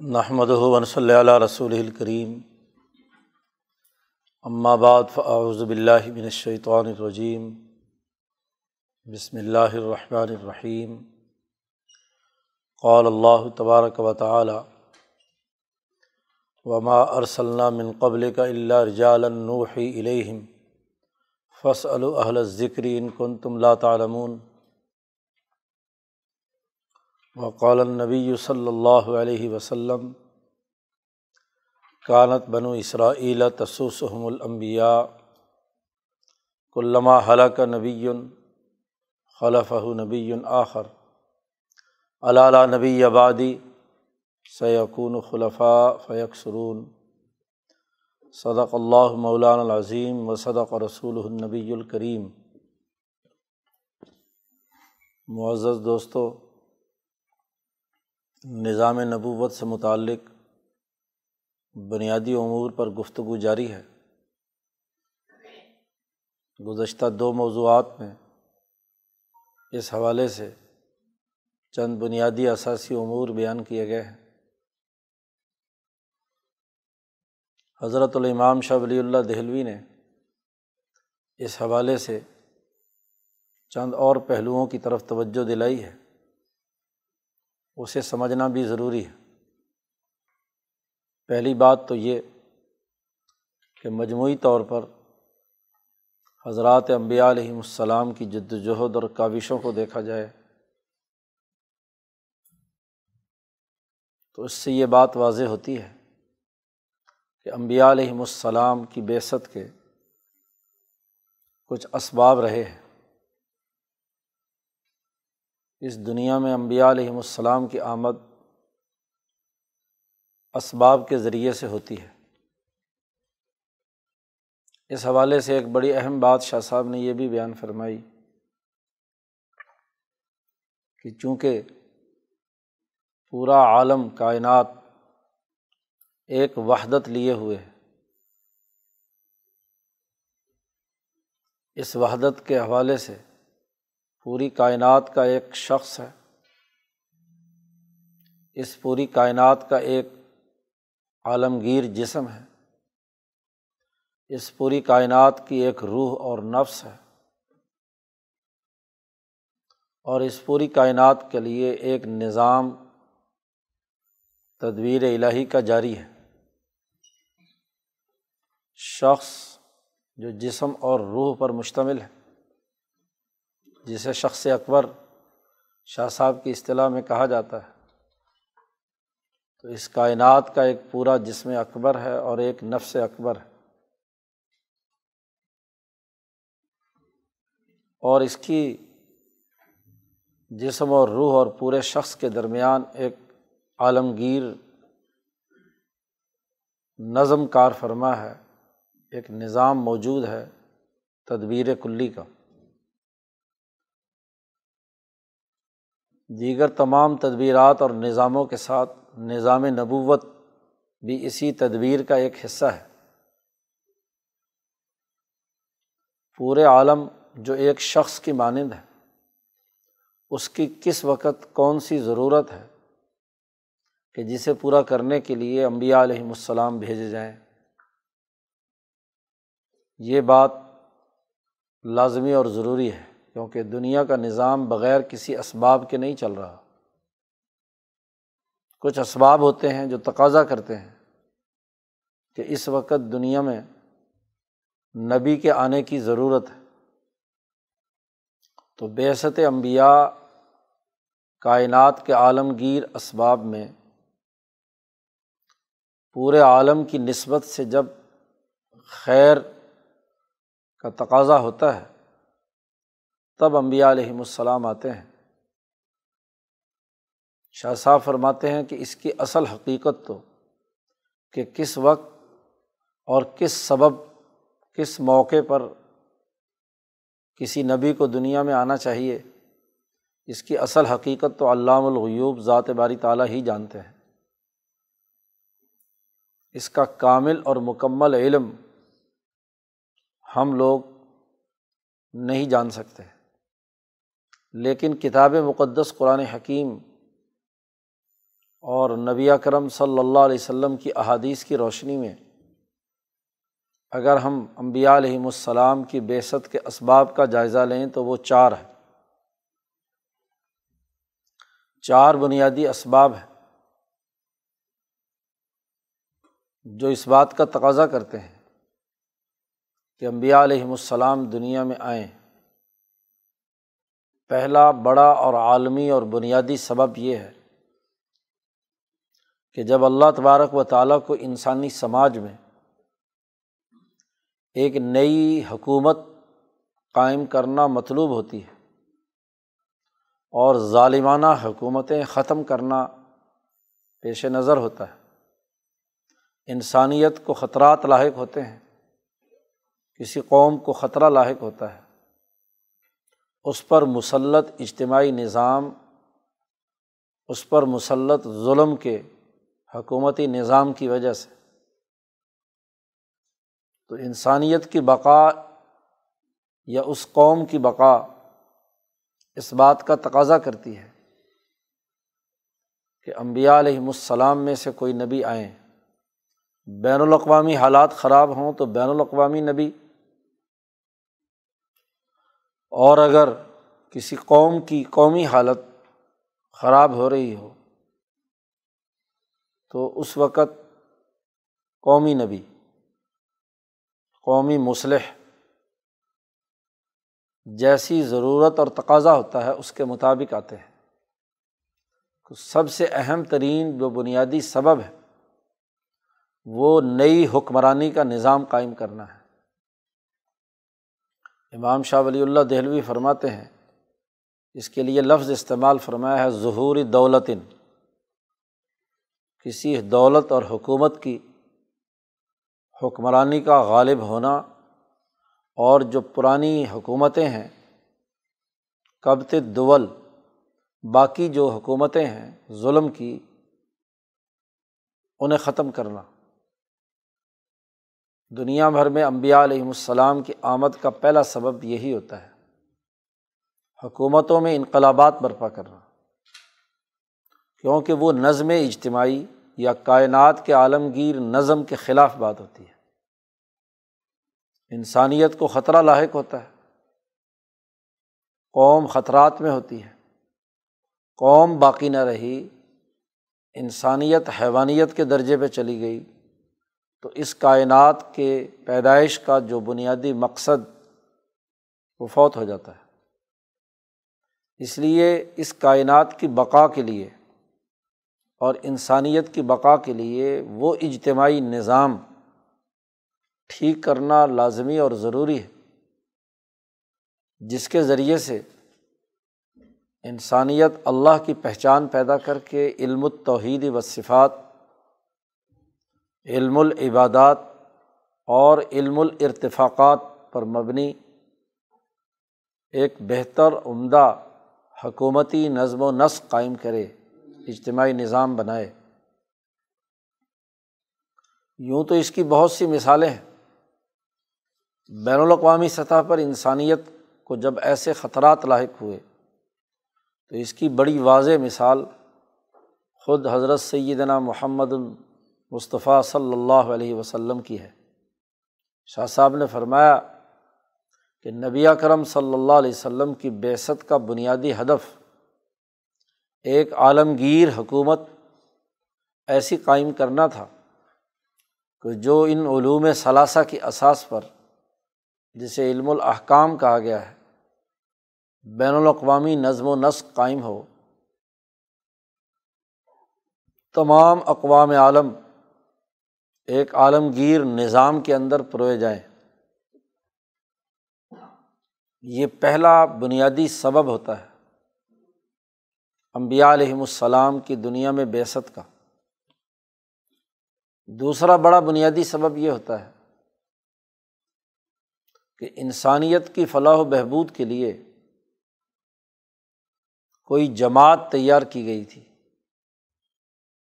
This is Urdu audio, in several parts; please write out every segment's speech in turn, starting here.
نحمد ون صلی اللہ رسول الکریم بعد فاعوذ باللہ من الشیطان الرجیم بسم اللہ الرحمن الرحیم قال اللہ تبارک و تعالی وما ارسلنا من قبل کا اللہ رجال نوحی الیہم فصل اہل ذکری ان کن تم لا تعلمون. وقال النبی صلی اللہ علیہ وسلم، کانت بنو اسرائیل تسوسحم الانبیاء، کلما حلق نبی خلف نبی آخر علالہ نبی آبادی سیقون خلفاء فیق سرون صدق اللہ مولان العظیم و صدق رسول النبی الکریم۔ معزز دوستو نظام نبوت سے متعلق بنیادی امور پر گفتگو جاری ہے۔ گزشتہ دو موضوعات میں اس حوالے سے چند بنیادی اثاثی امور بیان کیے گئے ہیں۔ حضرت الامام شاہ ولی اللہ دہلوی نے اس حوالے سے چند اور پہلوؤں کی طرف توجہ دلائی ہے۔ اسے سمجھنا بھی ضروری ہے۔ پہلی بات تو یہ کہ مجموعی طور پر حضرات امبیا علیہم السلام کی جد وجہد اور کاوشوں کو دیکھا جائے تو اس سے یہ بات واضح ہوتی ہے کہ امبیا علیہم السلام کی بیست کے کچھ اسباب رہے ہیں۔ اس دنیا میں امبیا علیہم السلام کی آمد اسباب کے ذریعے سے ہوتی ہے۔ اس حوالے سے ایک بڑی اہم بات شاہ صاحب نے یہ بھی بیان فرمائی کہ چونکہ پورا عالم کائنات ایک وحدت لیے ہوئے ہے، اس وحدت کے حوالے سے پوری کائنات کا ایک شخص ہے۔ اس پوری کائنات کا ایک عالمگیر جسم ہے۔ اس پوری کائنات کی ایک روح اور نفس ہے۔ اور اس پوری کائنات کے لیے ایک نظام تدبیر الہی کا جاری ہے۔ شخص جو جسم اور روح پر مشتمل ہے۔ جسے شخص اکبر شاہ صاحب کی اصطلاح میں کہا جاتا ہے۔ تو اس کائنات کا ایک پورا جسم اکبر ہے اور ایک نفس اکبر ہے۔ اور اس کی جسم اور روح اور پورے شخص کے درمیان ایک عالمگیر نظم کار فرما ہے۔ ایک نظام موجود ہے تدبیر کلی کا۔ دیگر تمام تدبیرات اور نظاموں کے ساتھ نظام نبوت بھی اسی تدبیر کا ایک حصہ ہے۔ پورے عالم جو ایک شخص کی مانند ہے، اس کی کس وقت کون سی ضرورت ہے کہ جسے پورا کرنے کے لیے امبیا علیہم السلام بھیجے جائیں؟ یہ بات لازمی اور ضروری ہے۔ کیونکہ دنیا کا نظام بغیر کسی اسباب کے نہیں چل رہا۔ کچھ اسباب ہوتے ہیں جو تقاضا کرتے ہیں کہ اس وقت دنیا میں نبی کے آنے کی ضرورت ہے۔ تو بیست امبیا کائنات کے عالمگیر اسباب میں پورے عالم کی نسبت سے جب خیر کا تقاضا ہوتا ہے تب امبیا علیہم السلام آتے ہیں۔ شاہ صاحب فرماتے ہیں کہ اس کی اصل حقیقت تو کہ کس وقت اور کس سبب، کس موقع پر کسی نبی کو دنیا میں آنا چاہیے، اس کی اصل حقیقت تو علام الغیوب ذات باری تعالیٰ ہی جانتے ہیں۔ اس کا کامل اور مکمل علم ہم لوگ نہیں جان سکتے۔ لیکن کتاب مقدس قرآن حکیم اور نبی کرم صلی اللہ علیہ وسلم کی احادیث کی روشنی میں اگر ہم امبیا علیہم السلام کی بیست کے اسباب کا جائزہ لیں تو وہ چار ہے چار بنیادی اسباب ہیں جو اس بات کا تقاضا کرتے ہیں کہ امبیا علیہم السلام دنیا میں آئیں۔ پہلا بڑا اور عالمی اور بنیادی سبب یہ ہے کہ جب اللہ تبارک و تعالیٰ کو انسانی سماج میں ایک نئی حکومت قائم کرنا مطلوب ہوتی ہے اور ظالمانہ حکومتیں ختم کرنا پیش نظر ہوتا ہے، انسانیت کو خطرات لاحق ہوتے ہیں، کسی قوم کو خطرہ لاحق ہوتا ہے۔ اس پر مسلط اجتماعی نظام، اس پر مسلط ظلم کے حکومتی نظام کی وجہ سے۔ تو انسانیت کی بقا یا اس قوم کی بقا اس بات کا تقاضا کرتی ہے کہ امبیا علیہم السلام میں سے کوئی نبی آئیں۔ بین الاقوامی حالات خراب ہوں تو بین الاقوامی نبی اور اگر کسی قوم کی قومی حالت خراب ہو رہی ہو، تو اس وقت قومی نبی، قومی مسلح جیسی ضرورت اور تقاضا ہوتا ہے، اس کے مطابق آتے ہیں۔ سب سے اہم ترین جو بنیادی سبب ہے، وہ نئی حکمرانی کا نظام قائم کرنا ہے۔ امام شاہ ولی اللہ دہلوی فرماتے ہیں، اس کے لیے لفظ استعمال فرمایا ہے ظہور دولتن۔ کسی دولت اور حکومت کی حکمرانی کا غالب ہونا اور جو پرانی حکومتیں ہیں، کبت دول، باقی جو حکومتیں ہیں، ظلم کی، انہیں ختم کرنا۔ دنیا بھر میں امبیا علیہم السلام کی آمد کا پہلا سبب یہی ہوتا ہے۔ حکومتوں میں انقلابات برپا کرنا۔ کیونکہ وہ نظم اجتماعی یا کائنات کے عالمگیر نظم کے خلاف بات ہوتی ہے۔ انسانیت کو خطرہ لاحق ہوتا ہے۔ قوم خطرات میں ہوتی ہے۔ قوم باقی نہ رہی۔ انسانیت حیوانیت کے درجے پہ چلی گئی۔ تو اس کائنات کے پیدائش کا جو بنیادی مقصد وہ فوت ہو جاتا ہے۔ اس لیے اس کائنات کی بقا کے لیے اور انسانیت کی بقا کے لیے وہ اجتماعی نظام ٹھیک کرنا لازمی اور ضروری ہے، جس کے ذریعے سے انسانیت اللہ کی پہچان پیدا کر کے علم التوحید و صفات علم العبادات اور علم الارتفاقات پر مبنی ایک بہتر عمدہ حکومتی نظم و نسق قائم کرے، اجتماعی نظام بنائے۔ یوں تو اس کی بہت سی مثالیں ہیں۔ بین الاقوامی سطح پر انسانیت کو جب ایسے خطرات لاحق ہوئے، تو اس کی بڑی واضح مثال خود حضرت سیدنا محمد مصطفیٰ صلی اللہ علیہ وسلم کی ہے۔ شاہ صاحب نے فرمایا کہ نبی کرم صلی اللہ علیہ وسلم کی بیست کا بنیادی ہدف ایک عالمگیر حکومت ایسی قائم کرنا تھا کہ جو ان علوم ثلاثہ کی اساس پر، جسے علم الاحکام کہا گیا ہے، بین الاقوامی نظم و نسق قائم ہو، تمام اقوام عالم ایک عالمگیر نظام کے اندر پروئے جائیں یہ پہلا بنیادی سبب ہوتا ہے۔ امبیا علیہم السلام کی دنیا میں بیست کا۔ دوسرا بڑا بنیادی سبب یہ ہوتا ہے کہ انسانیت کی فلاح و بہبود کے لیے کوئی جماعت تیار کی گئی تھی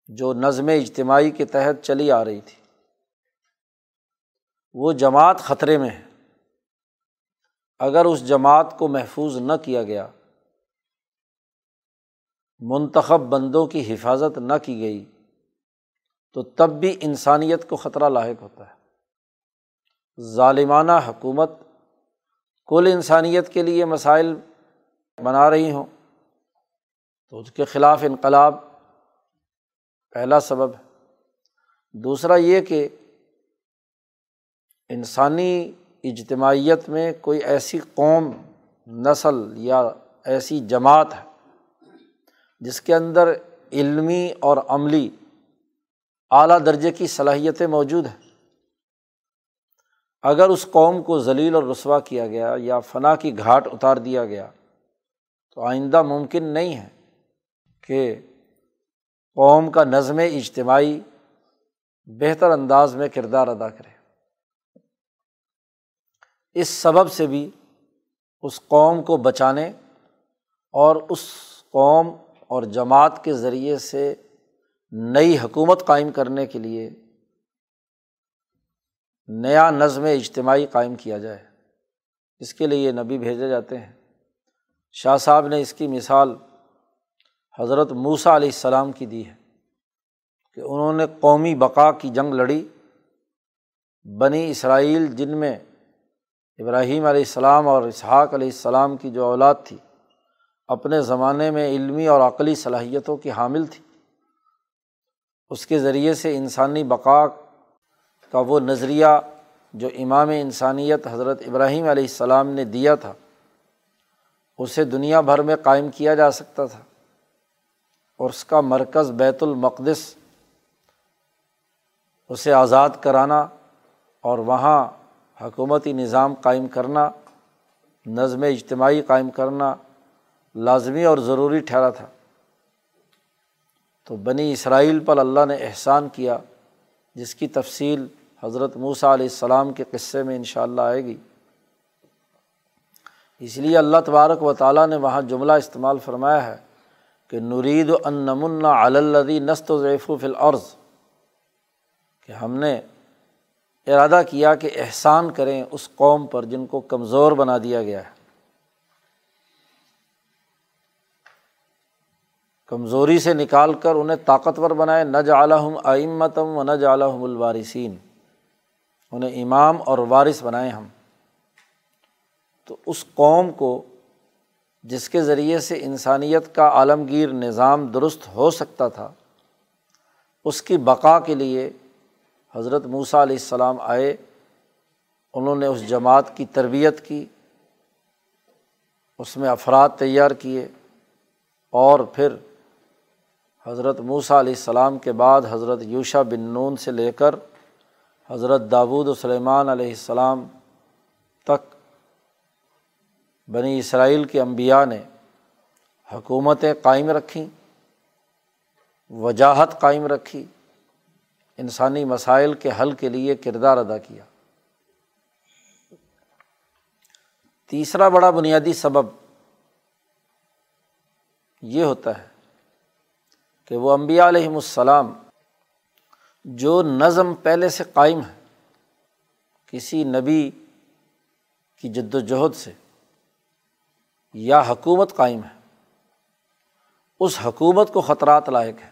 جو نظم اجتماعی کے تحت چلی آ رہی تھی۔ وہ جماعت خطرے میں ہے۔ اگر اس جماعت کو محفوظ نہ کیا گیا، منتخب بندوں کی حفاظت نہ کی گئی، تو تب بھی انسانیت کو خطرہ لاحق ہوتا ہے۔ ظالمانہ حکومت کل انسانیت کے لیے مسائل بنا رہی ہوں، تو اس کے خلاف انقلاب پہلا سبب ہے۔ دوسرا یہ کہ انسانی اجتماعیت میں کوئی ایسی قوم، نسل یا ایسی جماعت ہے جس کے اندر علمی اور عملی اعلیٰ درجے کی صلاحیتیں موجود ہیں؟ اگر اس قوم کو ذلیل اور رسوا کیا گیا یا فنا کی گھاٹ اتار دیا گیا، تو آئندہ ممکن نہیں ہے کہ قوم کا نظم اجتماعی بہتر انداز میں کردار ادا کرے۔ اس سبب سے بھی اس قوم کو بچانے اور اس قوم اور جماعت کے ذریعے سے نئی حکومت قائم کرنے کے لیے نیا نظم اجتماعی قائم کیا جائے۔ اس کے لیے نبی بھیجے جاتے ہیں۔ شاہ صاحب نے اس کی مثال حضرت موسا علیہ السلام کی دی ہے کہ انہوں نے قومی بقا کی جنگ لڑی۔ بنی اسرائیل جن میں ابراہیم علیہ السلام اور اسحاق علیہ السلام کی جو اولاد تھی، اپنے زمانے میں علمی اور عقلی صلاحیتوں کی حامل تھی۔ اس کے ذریعے سے انسانی بقا کا وہ نظریہ جو امام انسانیت حضرت ابراہیم علیہ السلام نے دیا تھا، اسے دنیا بھر میں قائم کیا جا سکتا تھا۔ اور اس کا مرکز بیت المقدس، اسے آزاد کرانا اور وہاں حکومتی نظام قائم کرنا، نظم اجتماعی قائم کرنا لازمی اور ضروری ٹھہرا تھا۔ تو بنی اسرائیل پر اللہ نے احسان کیا، جس کی تفصیل حضرت موسیٰ علیہ السلام کے قصے میں ان شاء اللہ آئے گی۔ اس لیے اللہ تبارک و تعالیٰ نے وہاں جملہ استعمال فرمایا ہے کہ نرید و انمن علدی نست و ضیف و فلعرض کہ ہم نے ارادہ کیا کہ احسان کریں اس قوم پر جن کو کمزور بنا دیا گیا ہے۔ کمزوری سے نکال کر انہیں طاقتور بنائے نہ جالحم آئمتم و نہ جالحم الوارثین۔ انہیں امام اور وارث بنائے ہم۔ تو اس قوم کو جس کے ذریعے سے انسانیت کا عالمگیر نظام درست ہو سکتا تھا، اس کی بقا کے لیے حضرت موسیٰ علیہ السلام آئے، انہوں نے اس جماعت کی تربیت کی، اس میں افراد تیار کیے، اور پھر حضرت موسیٰ علیہ السلام کے بعد حضرت یوشا بن نون سے لے کر حضرت داود و سلیمان علیہ السلام تک بنی اسرائیل کے انبیاء نے حکومتیں قائم رکھیں، وجاہت قائم رکھی۔ انسانی مسائل کے حل کے لیے کردار ادا کیا۔ تیسرا بڑا بنیادی سبب یہ ہوتا ہے کہ وہ امبیا علیہم السلام جو نظم پہلے سے قائم ہے کسی نبی کی جد وجہد سے یا حکومت قائم ہے، اس حکومت کو خطرات لائق ہے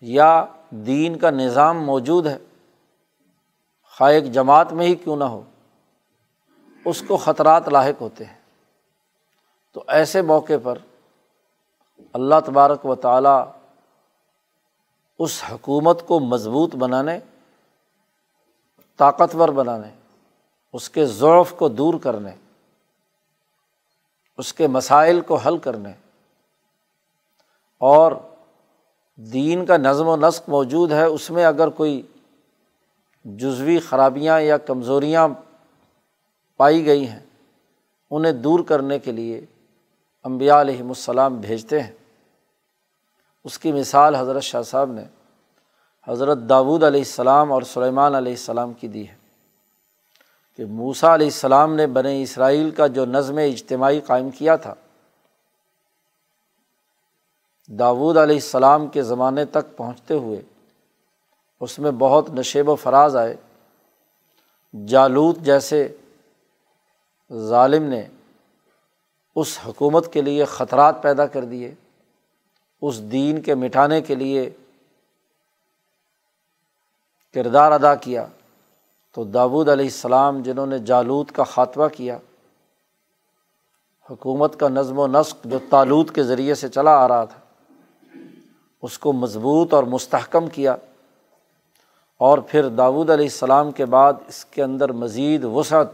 یا دین کا نظام موجود ہے، خواہ ایک جماعت میں ہی کیوں نہ ہو، اس کو خطرات لاحق ہوتے ہیں۔ تو ایسے موقع پر اللہ تبارک و تعالیٰ اس حکومت کو مضبوط بنانے، طاقتور بنانے، اس کے ضعف کو دور کرنے، اس کے مسائل کو حل کرنے اور دین کا نظم و نسق موجود ہے، اس میں اگر کوئی جزوی خرابیاں یا کمزوریاں پائی گئی ہیں، انہیں دور کرنے کے لیے امبیا علیہم السلام بھیجتے ہیں۔ اس کی مثال حضرت شاہ صاحب نے حضرت داود علیہ السلام اور سلیمان علیہ السلام کی دی ہے کہ موسا علیہ السلام نے بن اسرائیل کا جو نظم اجتماعی قائم کیا تھا داود علیہ السلام کے زمانے تک پہنچتے ہوئے اس میں بہت نشیب و فراز آئے۔ جالوت جیسے ظالم نے اس حکومت کے لیے خطرات پیدا کر دیے، اس دین کے مٹھانے کے لیے کردار ادا کیا۔ تو داود علیہ السلام جنہوں نے جالود کا خاتمہ کیا، حکومت کا نظم و نسق جو تالود کے ذریعے سے چلا آ رہا تھا۔ اس کو مضبوط اور مستحکم کیا اور پھر داود علیہ السلام کے بعد اس کے اندر مزید وسعت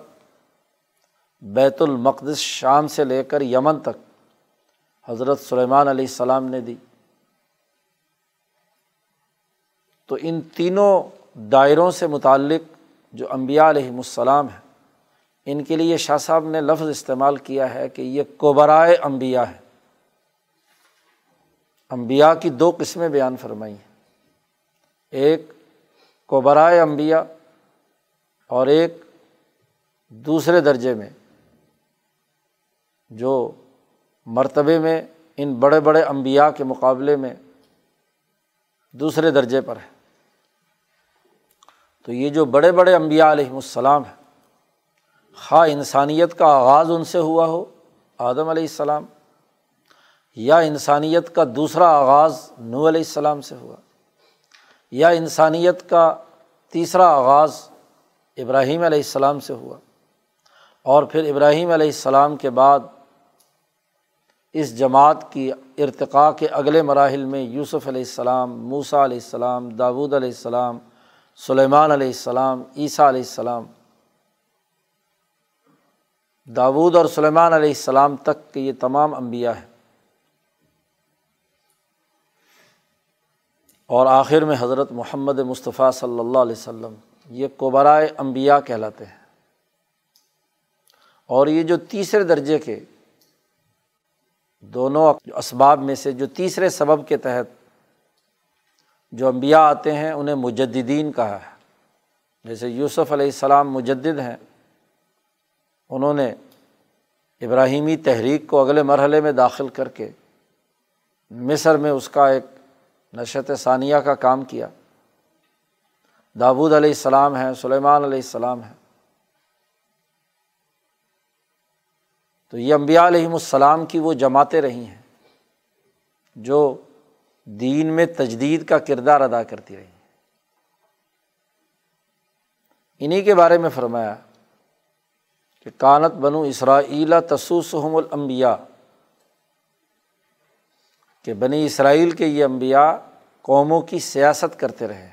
بیت المقدس شام سے لے کر یمن تک حضرت سلیمان علیہ السلام نے دی۔ تو ان تینوں دائروں سے متعلق جو امبیا علیہم السلام ہیں، ان کے لیے شاہ صاحب نے لفظ استعمال کیا ہے کہ یہ کوبرائے امبیا ہے امبیا کی دو قسمیں بیان فرمائی ہیں۔ ایک کوبرائے امبیا اور ایک دوسرے درجے میں، جو مرتبے میں ان بڑے بڑے امبیا کے مقابلے میں دوسرے درجے پر ہے۔ تو یہ جو بڑے بڑے امبیا علیہم السلام ہیں، خواہ انسانیت کا آغاز ان سے ہوا ہو، آدم علیہ السلام یا انسانیت کا دوسرا آغاز نو علیہ السلام سے ہوا، یا انسانیت کا تیسرا آغاز ابراہیم علیہ السلام سے ہوا، اور پھر ابراہیم علیہ السلام کے بعد اس جماعت کی ارتقاء کے اگلے مراحل میں یوسف علیہ السلام موسا علیہ السلام، داود علیہ السلام، سلیمان علیہ السلام، عیسیٰ علیہ السلام، داود اور سلیمان علیہ السلام تک کے یہ تمام انبیاء ہیں۔ اور آخر میں حضرت محمد مصطفیٰ صلی اللہ علیہ وسلم یہ کوبرائے انبیاء کہلاتے ہیں۔ اور یہ جو تیسرے درجے کے دونوں اسباب میں سے جو تیسرے سبب کے تحت جو انبیاء آتے ہیں، انہیں مجدین کہا ہے۔ جیسے یوسف علیہ السلام مجدد ہیں۔ انہوں نے ابراہیمی تحریک کو اگلے مرحلے میں داخل کر کے مصر میں اس کا ایک نشت ثانیہ کا کام کیا۔ داود علیہ السلام ہیں، سلیمان علیہ السلام ہیں۔ تو یہ امبیا علیہم السلام کی وہ جماعتیں رہی ہیں جو دین میں تجدید کا کردار ادا کرتی رہی انہیں کے بارے میں فرمایا کہ کانت بنو اسرائیلا تسوسحم الانبیاء۔ کہ بنی اسرائیل کے یہ امبیا قوموں کی سیاست کرتے رہے۔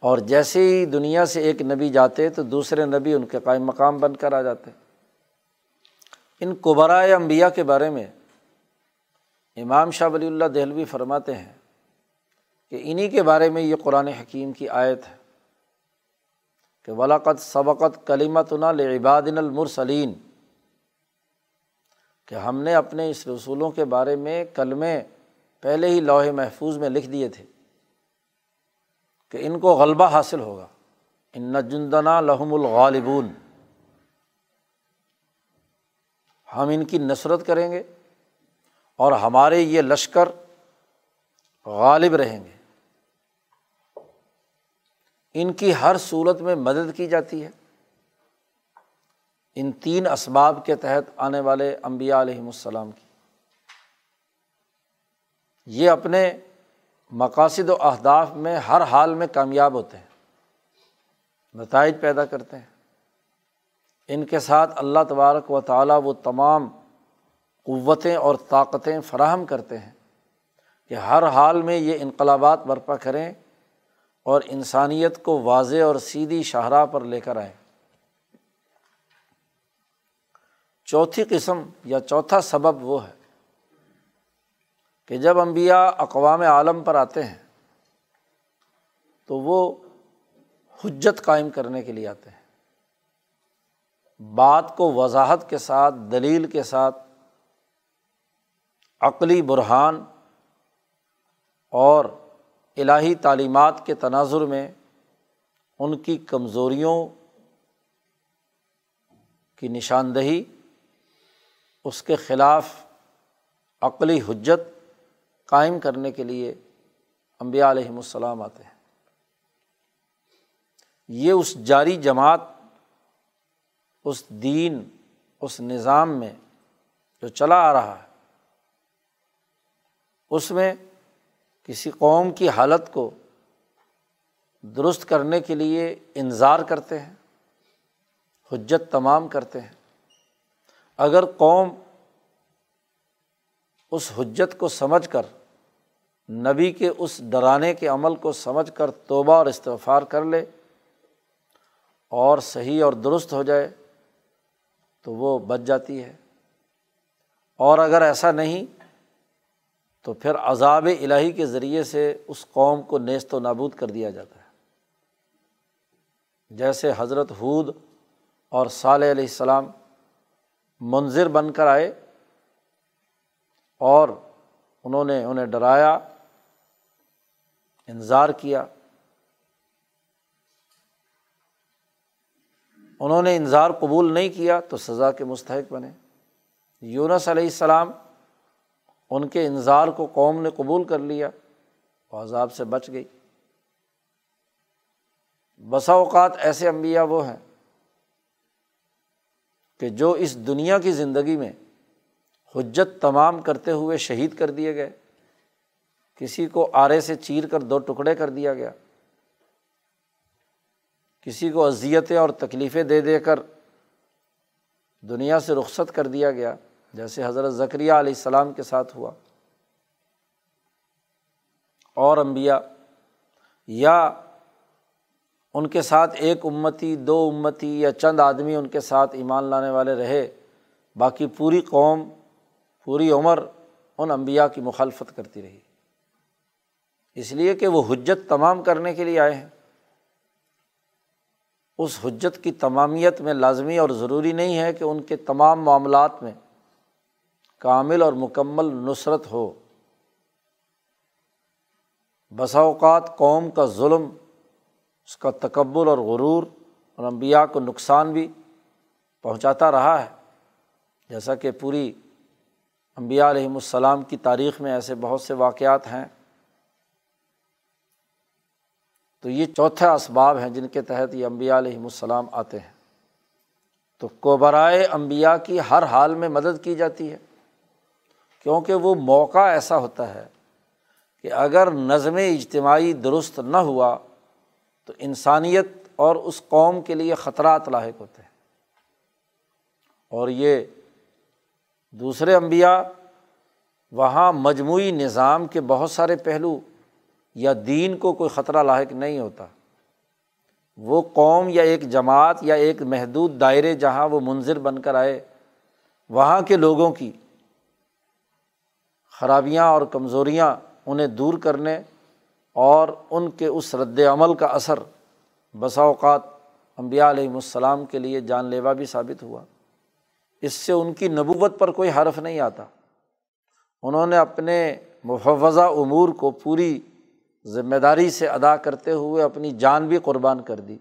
اور جیسے ہی دنیا سے ایک نبی جاتے تو دوسرے نبی ان کے قائم مقام بن کر آ جاتے۔ ان قبرائے امبیا کے بارے میں امام شاہ ولی اللہ دہلوی فرماتے ہیں کہ انہیں کے بارے میں یہ قرآن حکیم کی آیت ہے کہ ولاقت سبقت کلیمت نا لبادن المرسلین کہ ہم نے اپنے اس رسولوں کے بارے میں کلمے پہلے ہی لوہے محفوظ میں لکھ دیے تھے کہ ان کو غلبہ حاصل ہوگا۔ ان نجندنا لحم الغالبون۔ ہم ان کی نصرت کریں گے اور ہمارے یہ لشکر غالب رہیں گے۔ ان کی ہر صورت میں مدد کی جاتی ہے۔ ان تین اسباب کے تحت آنے والے امبیا علیہم السلام کی۔ یہ اپنے مقاصد و اہداف میں ہر حال میں کامیاب ہوتے ہیں، نتائج پیدا کرتے ہیں۔ ان کے ساتھ اللہ تبارک و تعالیٰ وہ تمام قوتیں اور طاقتیں فراہم کرتے ہیں کہ ہر حال میں یہ انقلابات برپا کریں اور انسانیت کو واضح اور سیدھی شاہراہ پر لے کر آئیں۔ چوتھی قسم یا چوتھا سبب وہ ہے کہ جب امبیا اقوام عالم پر آتے ہیں تو وہ حجت قائم کرنے کے لیے آتے ہیں۔ بات کو وضاحت کے ساتھ، دلیل کے ساتھ، عقلی برہان اور الہی تعلیمات کے تناظر میں ان کی کمزوریوں کی نشاندہی اس کے خلاف عقلی حجت قائم کرنے کے لیے امبیا علیہم السلام آتے ہیں۔ یہ اس جاری جماعت، اس دین، اس نظام میں جو چلا آ رہا ہے، اس میں کسی قوم کی حالت کو درست کرنے کے لیے انظار کرتے ہیں، حجت تمام کرتے ہیں۔ اگر قوم اس حجت کو سمجھ کر، نبی کے اس ڈرانے کے عمل کو سمجھ کر توبہ اور استفار کر لے اور صحیح اور درست ہو جائے، تو وہ بچ جاتی ہے۔ اور اگر ایسا نہیں، تو پھر عذاب الہی کے ذریعے سے اس قوم کو نیست و نابود کر دیا جاتا ہے۔ جیسے حضرت حود اور صالح علیہ السلام منظر بن کر آئے اور انہوں نے انہیں ڈرایا انظار کیا۔ انہوں نے انظار قبول نہیں کیا تو سزا کے مستحق بنے۔ یونس علیہ السلام ان کے انظار کو قوم نے قبول کر لیا وہ عذاب سے بچ گئی۔ بسا اوقات ایسے انبیاء وہ ہیں کہ جو اس دنیا کی زندگی میں حجت تمام کرتے ہوئے شہید کر دیے گئے، کسی کو آرے سے چیر کر دو ٹکڑے کر دیا گیا، کسی کو اذیتیں اور تکلیفیں دے دے کر دنیا سے رخصت کر دیا گیا، جیسے حضرت ذکریہ علیہ السلام کے ساتھ ہوا۔ اور امبیا یا ان کے ساتھ ایک امتی، دو امتی یا چند آدمی ان کے ساتھ ایمان لانے والے رہے، باقی پوری قوم، پوری عمر ان امبیا کی مخالفت کرتی رہی۔ اس لیے کہ وہ حجت تمام کرنے کے لیے آئے ہیں۔ اس حجت کی تمامیت میں لازمی اور ضروری نہیں ہے کہ ان کے تمام معاملات میں کامل اور مکمل نصرت ہو۔ بسا اوقات قوم کا ظلم اس کا تکبر اور غرور اور امبیا کو نقصان بھی پہنچاتا رہا ہے۔ جیسا کہ پوری امبیا علیہم السلام کی تاریخ میں ایسے بہت سے واقعات ہیں۔ تو یہ چوتھا اسباب ہیں جن کے تحت یہ امبیا علیہم السلام آتے ہیں۔ تو کوبرائے امبیا کی ہر حال میں مدد کی جاتی ہے۔ کیونکہ وہ موقع ایسا ہوتا ہے کہ اگر نظم اجتماعی درست نہ ہوا تو انسانیت اور اس قوم کے لیے خطرات لاحق ہوتے ہیں۔ اور یہ دوسرے انبیاء وہاں مجموعی نظام کے بہت سارے پہلو یا دین کو کوئی خطرہ لاحق نہیں ہوتا۔ وہ قوم یا ایک جماعت یا ایک محدود دائرے جہاں وہ منظر بن کر آئے، وہاں کے لوگوں کی خرابیاں اور کمزوریاں انہیں دور کرنے اور ان کے اس رد عمل کا اثر بسا اوقات امبیا علیہم السلام کے لیے جان لیوا بھی ثابت ہوا۔ اس سے ان کی نبوت پر کوئی حرف نہیں آتا۔ انہوں نے اپنے محفظہ امور کو پوری ذمہ داری سے ادا کرتے ہوئے اپنی جان بھی قربان کر دی۔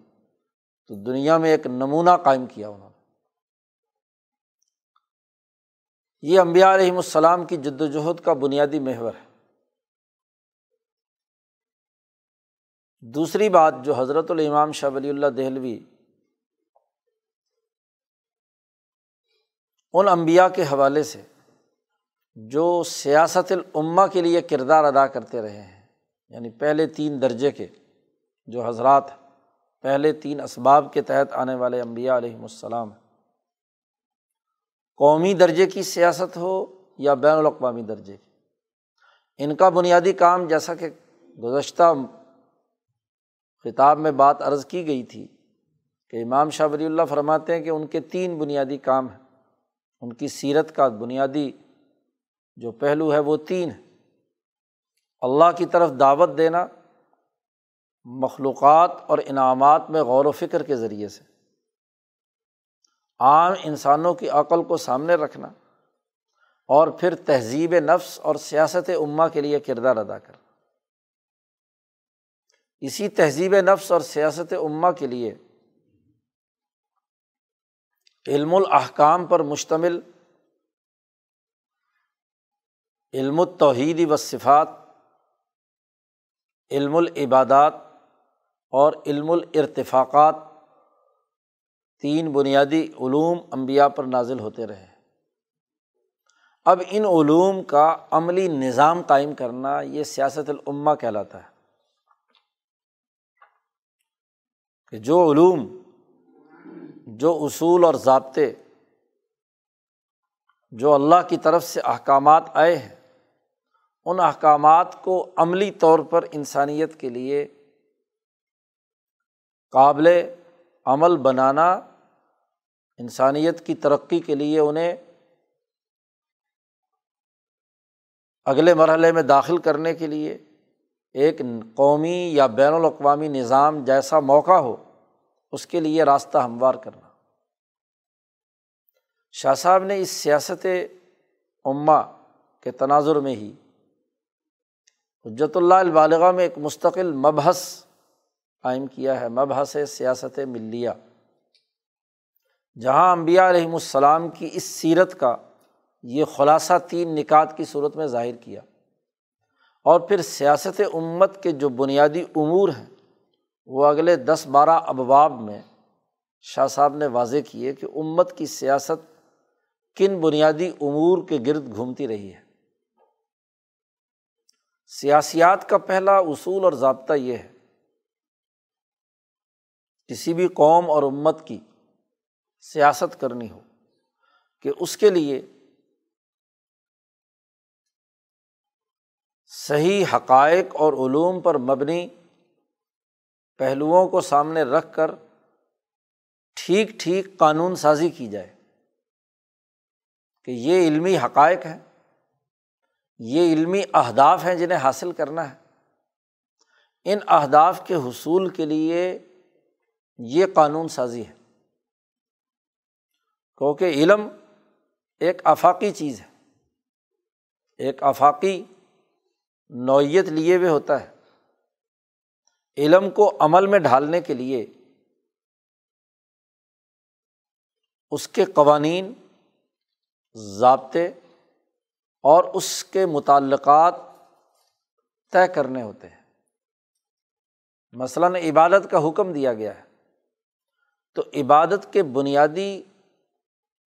تو دنیا میں ایک نمونہ قائم کیا انہوں نے۔ یہ امبیا علیہم السلام کی جد وجہد کا بنیادی محور ہے۔ دوسری بات جو حضرت الامام شاہ ولی اللہ دہلوی، ان امبیا کے حوالے سے جو سیاست العما کے لیے کردار ادا کرتے رہے ہیں یعنی پہلے تین درجے کے جو حضرات پہلے تین اسباب کے تحت آنے والے امبیا علیہم السلام قومی درجے کی سیاست ہو یا بین الاقوامی درجے کی۔ ان کا بنیادی کام جیسا کہ گزشتہ خطاب میں بات عرض کی گئی تھی کہ امام شاہ ولی اللہ فرماتے ہیں کہ ان کے تین بنیادی کام ہیں۔ ان کی سیرت کا بنیادی جو پہلو ہے وہ تین ہے اللہ کی طرف دعوت دینا، مخلوقات اور انعامات میں غور و فکر کے ذریعے سے۔ عام انسانوں کی عقل کو سامنے رکھنا اور پھر تہذیب نفس اور سیاست اماں کے لیے کردار ادا کرنا۔ اسی تہذیب نفس اور سیاست اماں کے لیے۔ علم الاحکام پر مشتمل۔ علم التوحیدی و صفات علم العبادات اور علم الارتفاقات۔ تین بنیادی علوم انبیاء پر نازل ہوتے رہے۔ اب ان علوم کا عملی نظام قائم کرنا یہ سیاست العما کہلاتا ہے۔ کہ جو علوم، جو اصول اور ضابطے جو اللہ کی طرف سے احکامات آئے ہیں، ان احکامات کو عملی طور پر انسانیت کے لیے قابل عمل بنانا، انسانیت کی ترقی کے لیے انہیں اگلے مرحلے میں داخل کرنے کے لیے ایک قومی یا بین الاقوامی نظام جیسا موقع ہو، اس کے لیے راستہ ہموار کرنا۔ شاہ صاحب نے اس سیاست عما کے تناظر میں ہی حجت اللہ البالغ میں ایک مستقل مبحث قائم کیا ہے، مبحث سیاست ملیہ، جہاں امبیا علیہم السلام کی اس سیرت کا یہ خلاصہ تین نکات کی صورت میں ظاہر کیا۔ اور پھر سیاست امت کے جو بنیادی امور ہیں، وہ اگلے دس بارہ ابواب میں شاہ صاحب نے واضح کیے کہ امت کی سیاست کن بنیادی امور کے گرد گھومتی رہی ہے۔ سیاسیات کا پہلا اصول اور ضابطہ یہ ہے، کسی بھی قوم اور امت کی سیاست کرنی ہو، کہ اس کے لیے صحیح حقائق اور علوم پر مبنی پہلوؤں کو سامنے رکھ کر ٹھیک ٹھیک قانون سازی کی جائے کہ یہ علمی حقائق ہیں، یہ علمی اہداف ہیں جنہیں حاصل کرنا ہے۔ ان اہداف کے حصول کے لیے یہ قانون سازی ہے۔ کیونکہ علم ایک آفاقی چیز ہے، ایک آفاقی نوعیت لیے ہوئے ہوتا ہے۔ علم کو عمل میں ڈھالنے کے لیے اس کے قوانین، ضابطے اور اس کے متعلقات طے کرنے ہوتے ہیں۔ مثلاً عبادت کا حکم دیا گیا ہے، تو عبادت کے بنیادی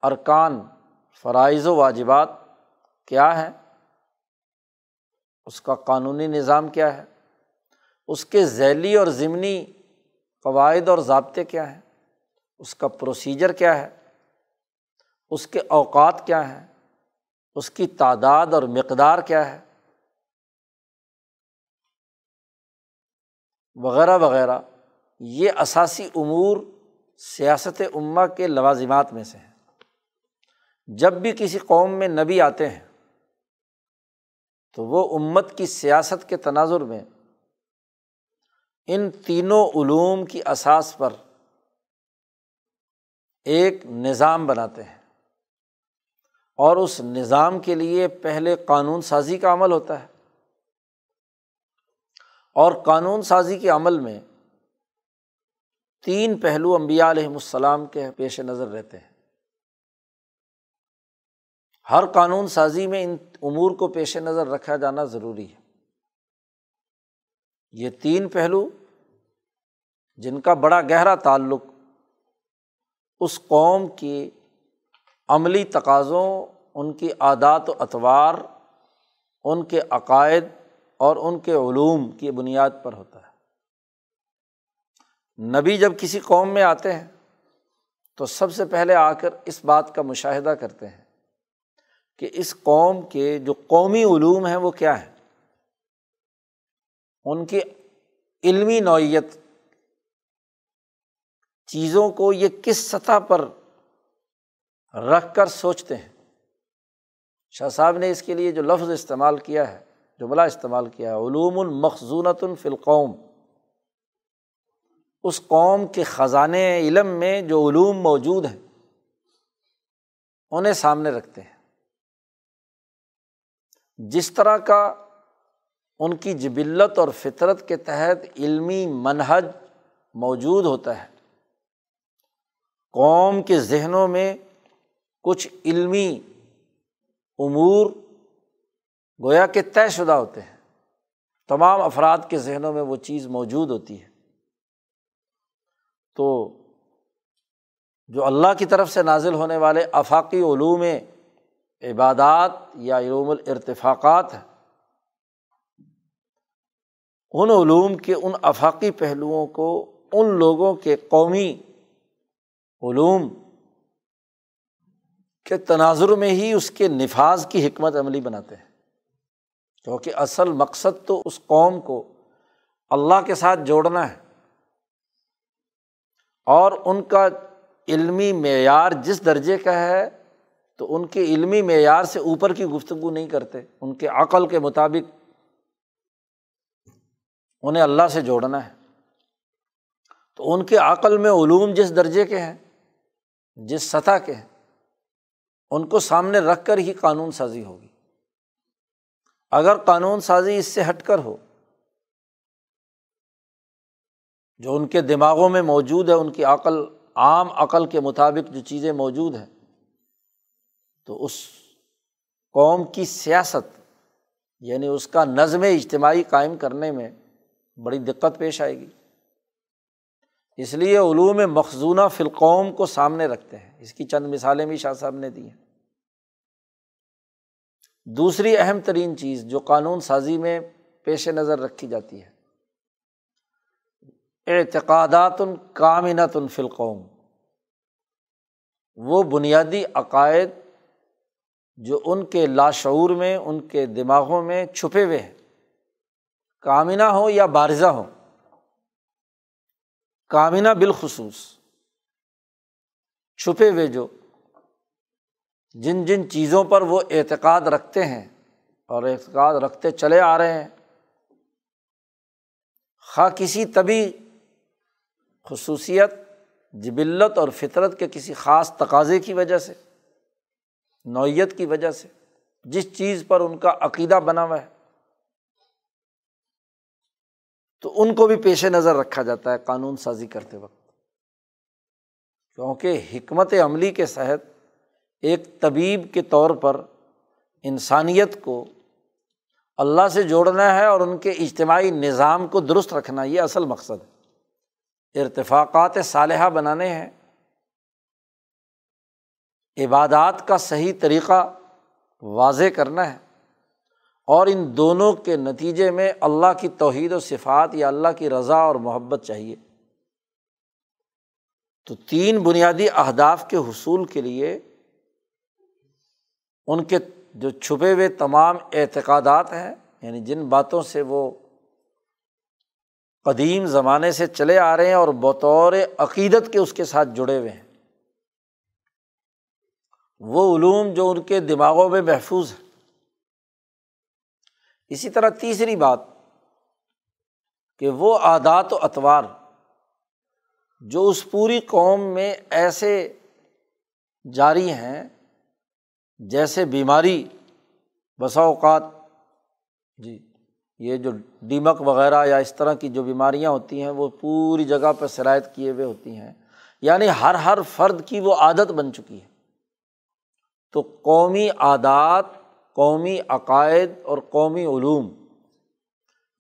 ارکان، فرائض و واجبات کیا ہیں؟ اس کا قانونی نظام کیا ہے؟ اس کے ذیلی اور ضمنی قواعد اور ضابطے کیا ہیں؟ اس کا پروسیجر کیا ہے؟ اس کے اوقات کیا ہیں؟ اس کی تعداد اور مقدار کیا ہے؟ وغیرہ وغیرہ۔ یہ اثاثی امور سیاست عما کے لوازمات میں سے ہیں۔ جب بھی کسی قوم میں نبی آتے ہیں تو وہ امت کی سیاست کے تناظر میں ان تینوں علوم کی اساس پر ایک نظام بناتے ہیں۔ اور اس نظام کے لیے پہلے قانون سازی کا عمل ہوتا ہے۔ اور قانون سازی کے عمل میں تین پہلو امبیا علیہم السلام کے پیش نظر رہتے ہیں۔ ہر قانون سازی میں ان امور کو پیش نظر رکھا جانا ضروری ہے۔ یہ تین پہلو جن کا بڑا گہرا تعلق اس قوم کی عملی تقاضوں، ان کی عادات و اطوار ان کے عقائد اور ان کے علوم کی بنیاد پر ہوتا ہے۔ نبی جب کسی قوم میں آتے ہیں تو سب سے پہلے آ کر اس بات کا مشاہدہ کرتے ہیں۔ کہ اس قوم کے جو قومی علوم ہیں وہ کیا ہیں؟ ان کی علمی نوعیت چیزوں کو یہ کس سطح پر رکھ کر سوچتے ہیں؟ شاہ صاحب نے اس کے لیے جو لفظ استعمال کیا ہے، جملہ استعمال کیا ہے، علوم المخصونۃ الفلقوم اس قوم کے خزانے علم میں جو علوم موجود ہیں، انہیں سامنے رکھتے ہیں۔ جس طرح کا ان کی جبلت اور فطرت کے تحت علمی منہج موجود ہوتا ہے۔ قوم کے ذہنوں میں کچھ علمی امور گویا کے طے شدہ ہوتے ہیں۔ تمام افراد کے ذہنوں میں وہ چیز موجود ہوتی ہے۔ تو جو اللہ کی طرف سے نازل ہونے والے آفاقی علوم عبادات یا علوم الارتفاقات ہیں۔ ان علوم کے، ان افاقی پہلوؤں کو، ان لوگوں کے قومی علوم کے تناظر میں ہی اس کے نفاذ کی حکمت عملی بناتے ہیں۔ کیونکہ اصل مقصد تو اس قوم کو اللہ کے ساتھ جوڑنا ہے۔ اور ان کا علمی معیار جس درجے کا ہے تو ان کے علمی معیار سے اوپر کی گفتگو نہیں کرتے، ان کے عقل کے مطابق انہیں اللہ سے جوڑنا ہے۔ تو ان کے عقل میں علوم جس درجے کے ہیں، جس سطح کے ہیں، ان کو سامنے رکھ کر ہی قانون سازی ہوگی۔ اگر قانون سازی اس سے ہٹ کر ہو، جو ان کے دماغوں میں موجود ہے، ان کی عقل، عام عقل کے مطابق جو چیزیں موجود ہیں تو اس قوم کی سیاست یعنی اس کا نظم اجتماعی قائم کرنے میں بڑی دقت پیش آئے گی۔ اس لیے علوم مخزونہ فلقوم کو سامنے رکھتے ہیں۔ اس کی چند مثالیں بھی شاہ صاحب نے دی ہیں۔ دوسری اہم ترین چیز جو قانون سازی میں پیش نظر رکھی جاتی ہے، اعتقادات کامنت الفلقوم وہ بنیادی عقائد جو ان کے لاشعور میں، ان کے دماغوں میں چھپے ہوئے ہیں۔ کامینہ ہو یا بارزہ ہو کامینہ بالخصوص۔ چھپے ہوئے جو جن جن چیزوں پر وہ اعتقاد رکھتے ہیں اور اعتقاد رکھتے چلے آ رہے ہیں۔ خواہ کسی طبی خصوصیت، جبلت اور فطرت کے کسی خاص تقاضے کی وجہ سے۔ نوعیت کی وجہ سے جس چیز پر ان کا عقیدہ بنا ہوا ہے، تو ان کو بھی پیش نظر رکھا جاتا ہے قانون سازی کرتے وقت۔ کیونکہ حکمت عملی کے صحت ایک طبیب کے طور پر انسانیت کو اللہ سے جوڑنا ہے اور ان کے اجتماعی نظام کو درست رکھنا، یہ اصل مقصد ہے۔ ارتفاقات صالحہ بنانے ہیں۔ عبادات کا صحیح طریقہ واضح کرنا ہے۔ اور ان دونوں کے نتیجے میں اللہ کی توحید و صفات یا اللہ کی رضا اور محبت چاہیے۔ تو تین بنیادی اہداف کے حصول کے لیے ان کے جو چھپے ہوئے تمام اعتقادات ہیں یعنی جن باتوں سے وہ قدیم زمانے سے چلے آ رہے ہیں اور بطور عقیدت کے اس کے ساتھ جڑے ہوئے ہیں۔ وہ علوم جو ان کے دماغوں میں محفوظ ہیں۔ اسی طرح تیسری بات کہ وہ عادات و اطوار جو اس پوری قوم میں ایسے جاری ہیں جیسے بیماری بسا اوقات جی یہ جو ڈیمک وغیرہ یا اس طرح کی جو بیماریاں ہوتی ہیں، وہ پوری جگہ پہ شرائط کیے ہوئے ہوتی ہیں۔ یعنی ہر ہر فرد کی وہ عادت بن چکی ہے۔ تو قومی عادات، قومی عقائد اور قومی علوم،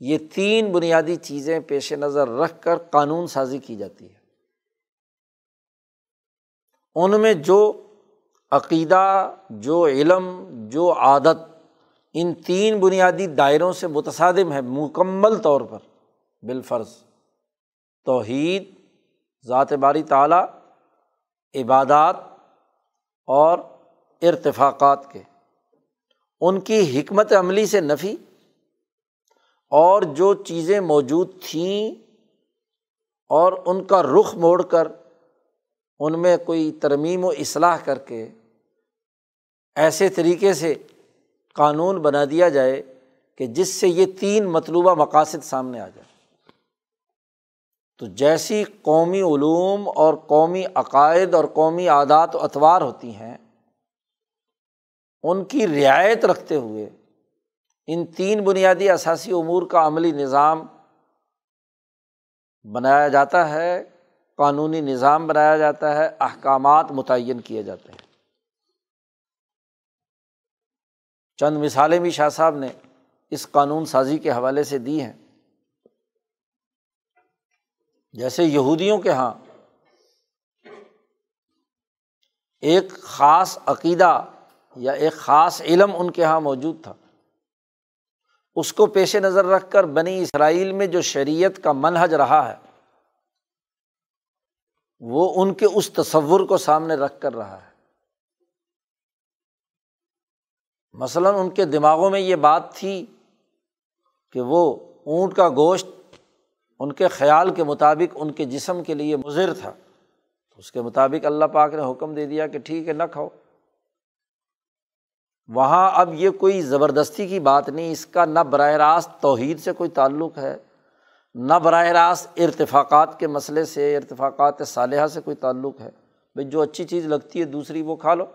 یہ تین بنیادی چیزیں پیش نظر رکھ کر قانون سازی کی جاتی ہے ان میں جو عقیدہ، جو علم، جو عادت، ان تین بنیادی دائروں سے متصادم ہے مکمل طور پر، بالفرض۔ توحید، ذات باری تعلیٰ عبادات اور ارتفاقات کے۔ ان کی حکمت عملی سے نفی اور جو چیزیں موجود تھیں اور ان کا رخ موڑ کر ان میں کوئی ترمیم و اصلاح کر کے ایسے طریقے سے قانون بنا دیا جائے کہ جس سے یہ تین مطلوبہ مقاصد سامنے آ جائے تو جیسی قومی علوم اور قومی عقائد اور قومی عادات و اطوار ہوتی ہیں ان کی رعایت رکھتے ہوئے ان تین بنیادی اثاثی امور کا عملی نظام بنایا جاتا ہے، قانونی نظام بنایا جاتا ہے، احکامات متعین کیے جاتے ہیں۔ چند مثالیں بھی شاہ صاحب نے اس قانون سازی کے حوالے سے دی ہیں۔ جیسے یہودیوں کے یہاں ایک خاص عقیدہ یا ایک خاص علم ان کے یہاں موجود تھا۔ اس کو پیش نظر رکھ کر بنی اسرائیل میں جو شریعت کا منحج رہا ہے، وہ ان کے اس تصور کو سامنے رکھ کر رہا ہے۔ مثلاً ان کے دماغوں میں یہ بات تھی کہ وہ اونٹ کا گوشت ان کے خیال کے مطابق ان کے جسم کے لیے مضر تھا۔ تو اس کے مطابق اللہ پاک نے حکم دے دیا کہ ٹھیک ہے، نہ کھاؤ۔ وہاں اب یہ کوئی زبردستی کی بات نہیں، اس کا نہ براہ راست توحید سے کوئی تعلق ہے، نہ براہ راست ارتفاقات کے مسئلے سے، ارتفاقات صالحہ سے کوئی تعلق ہے۔ بھائی جو اچھی چیز لگتی ہے دوسری وہ کھا لو،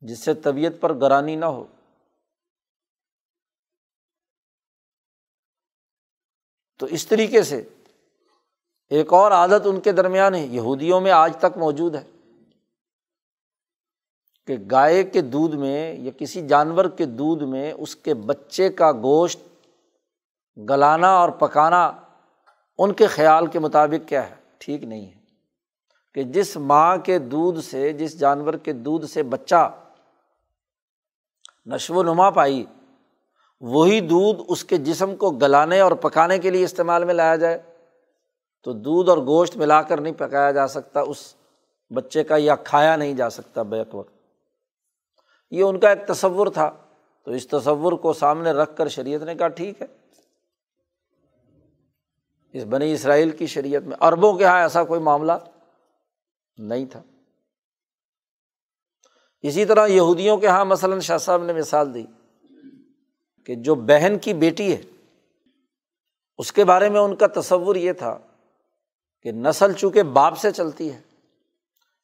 جس سے طبیعت پر گرانی نہ ہو۔ تو اس طریقے سے ایک اور عادت ان کے درمیان ہے، یہودیوں میں آج تک موجود ہے۔ کہ گائے کے دودھ میں یا کسی جانور کے دودھ میں اس کے بچے کا گوشت گلانا اور پکانا ان کے خیال کے مطابق کیا ہے؟ ٹھیک نہیں ہے۔ کہ جس ماں کے دودھ سے، جس جانور کے دودھ سے بچہ نشو و نما پائی، وہی دودھ اس کے جسم کو گلانے اور پکانے کے لیے استعمال میں لایا جائے، تو دودھ اور گوشت ملا کر نہیں پکایا جا سکتا، اس بچے کا یا کھایا نہیں جا سکتا بیک وقت۔ یہ ان کا ایک تصور تھا۔ تو اس تصور کو سامنے رکھ کر شریعت نے کہا، ٹھیک ہے۔ اس بنی اسرائیل کی شریعت میں اربوں کے یہاں ایسا کوئی معاملہ نہیں تھا۔ اسی طرح یہودیوں کے یہاں مثلاً شاہ صاحب نے مثال دی کہ جو بہن کی بیٹی ہے، اس کے بارے میں ان کا تصور یہ تھا کہ نسل چونکہ باپ سے چلتی ہے،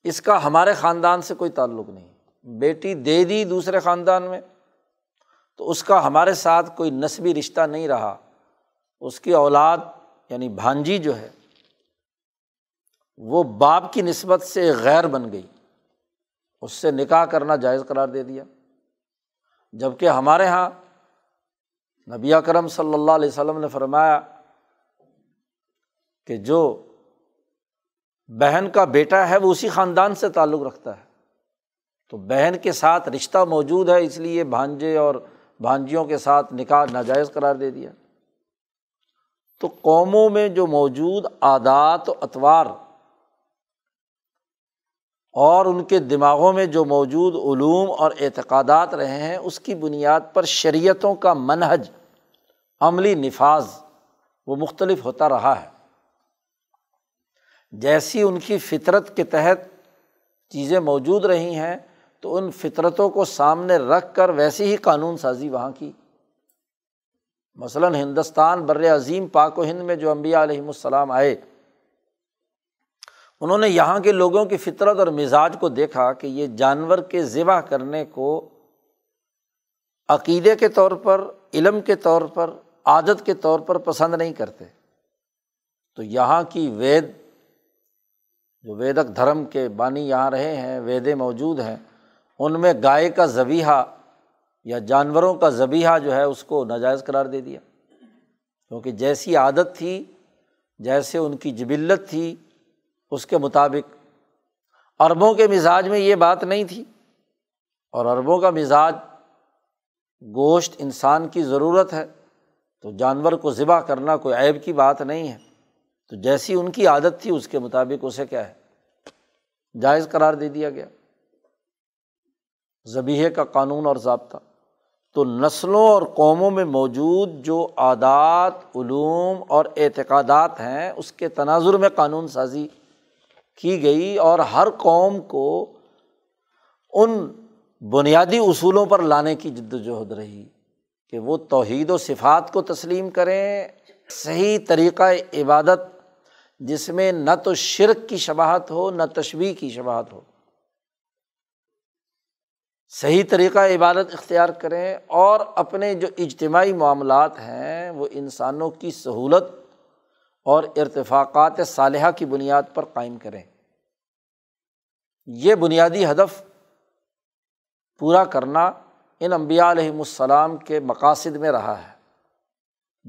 اس کا ہمارے خاندان سے کوئی تعلق نہیں۔ بیٹی دے دی دوسرے خاندان میں، تو اس کا ہمارے ساتھ کوئی نسبی رشتہ نہیں رہا۔ اس کی اولاد یعنی بھانجی جو ہے، وہ باپ کی نسبت سے غیر بن گئی۔ اس سے نکاح کرنا جائز قرار دے دیا۔ جبکہ ہمارے یہاں نبی کرم صلی اللہ علیہ وسلم نے فرمایا کہ جو بہن کا بیٹا ہے، وہ اسی خاندان سے تعلق رکھتا ہے۔ تو بہن کے ساتھ رشتہ موجود ہے، اس لیے بھانجے اور بھانجیوں کے ساتھ نکاح ناجائز قرار دے دیا۔ تو قوموں میں جو موجود عادات و اطوار اور ان کے دماغوں میں جو موجود علوم اور اعتقادات رہے ہیں، اس کی بنیاد پر شریعتوں کا منحج عملی نفاذ، وہ مختلف ہوتا رہا ہے۔ جیسی ان کی فطرت کے تحت چیزیں موجود رہی ہیں تو ان فطرتوں کو سامنے رکھ کر ویسی ہی قانون سازی وہاں کی۔ مثلاً ہندوستان بر عظیم پاک و ہند میں جو امبیا علیہم السلام آئے، انہوں نے یہاں کے لوگوں کی فطرت اور مزاج کو دیکھا کہ یہ جانور کے ذبح کرنے کو عقیدے کے طور پر، علم کے طور پر، عادت کے طور پر پسند نہیں کرتے۔ تو یہاں کی وید، جو ویدک دھرم کے بانی یہاں رہے ہیں ویدے موجود ہیں ان میں گائے کا زبیحہ یا جانوروں کا زبیحہ جو ہے اس کو ناجائز قرار دے دیا۔ کیونکہ جیسی عادت تھی، جیسے ان کی جبلت تھی، اس کے مطابق۔ اربوں کے مزاج میں یہ بات نہیں تھی۔ اور اربوں کا مزاج گوشت انسان کی ضرورت ہے، تو جانور کو ذبح کرنا کوئی عیب کی بات نہیں ہے۔ تو جیسی ان کی عادت تھی، اس کے مطابق اسے کیا ہے؟ جائز قرار دے دیا گیا۔ ذبیحے کا قانون اور ضابطہ۔ تو نسلوں اور قوموں میں موجود جو عادات، علوم اور اعتقادات ہیں، اس کے تناظر میں قانون سازی کی گئی اور ہر قوم کو ان بنیادی اصولوں پر لانے کی جد وجہد رہی کہ وہ توحید و صفات کو تسلیم کریں۔ صحیح طریقۂ عبادت، جس میں نہ تو شرک کی شباہت ہو، نہ تشویح کی شباہت ہو۔ صحیح طریقۂ عبادت اختیار کریں اور اپنے جو اجتماعی معاملات ہیں، وہ انسانوں کی سہولت اور ارتفاقات صالحہ کی بنیاد پر قائم کریں۔ یہ بنیادی ہدف پورا کرنا ان امبیا علیہم السلام کے مقاصد میں رہا ہے۔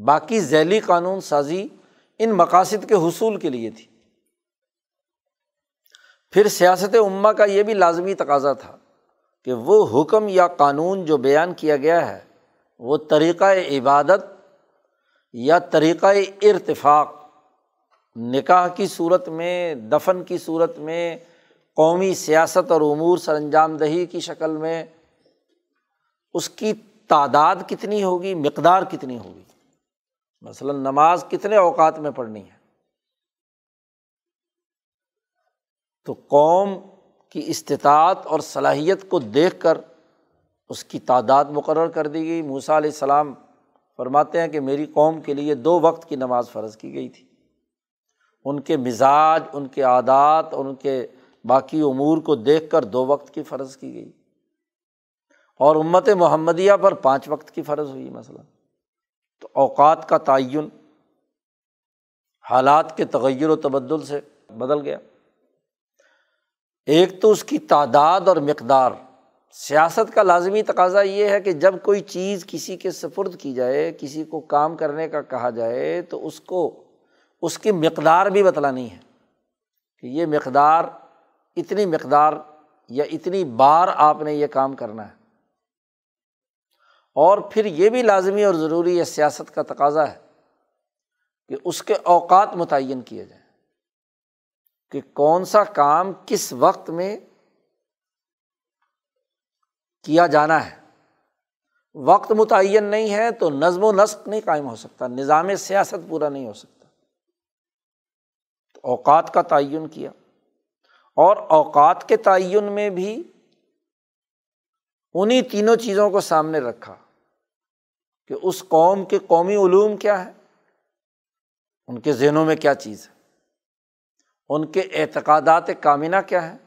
باقی ذیلی قانون سازی ان مقاصد کے حصول کے لیے تھی۔ پھر سیاست عمہ کا یہ بھی لازمی تقاضا تھا۔ کہ وہ حکم یا قانون جو بیان کیا گیا ہے، وہ طریقۂ عبادت یا طریقۂ ارتفاق، نکاح کی صورت میں، دفن کی صورت میں، قومی سیاست اور امور سر انجام دہی کی شکل میں، اس کی تعداد کتنی ہوگی، مقدار کتنی ہوگی؟ مثلاً نماز کتنے اوقات میں پڑھنی ہے؟ تو قوم کی استطاعت اور صلاحیت کو دیکھ کر اس کی تعداد مقرر کر دی گئی۔ موسا علیہ السلام فرماتے ہیں کہ میری قوم کے لیے دو وقت کی نماز فرض کی گئی تھی۔ ان کے مزاج، ان کے عادات اور ان کے باقی امور کو دیکھ کر دو وقت کی فرض کی گئی۔ اور امت محمدیہ پر پانچ وقت کی فرض ہوئی مثلاً۔ تو اوقات کا تعین، حالات کے تغیر و تبدل سے بدل گیا۔ ایک تو اس کی تعداد اور مقدار۔ سیاست کا لازمی تقاضا یہ ہے کہ جب کوئی چیز کسی کے سفرد کی جائے، کسی کو کام کرنے کا کہا جائے، تو اس کو، اس کی مقدار بھی بتلانی ہے۔ کہ یہ مقدار، اتنی مقدار یا اتنی بار آپ نے یہ کام کرنا ہے۔ اور پھر یہ بھی لازمی اور ضروری ہے سیاست کا تقاضا ہے کہ اس کے اوقات متعین کیے جائیں۔ کہ کون سا کام کس وقت میں کیا جانا ہے؟ وقت متعین نہیں ہے تو نظم و نسق نہیں قائم ہو سکتا، نظام سیاست پورا نہیں ہو سکتا۔ تو اوقات کا تعین کیا۔ اور اوقات کے تعین میں بھی انہیں تینوں چیزوں کو سامنے رکھا کہ اس قوم کے قومی علوم کیا ہے؟ ان کے ذہنوں میں کیا چیز ہے؟ ان کے اعتقادات کامینہ کیا ہے؟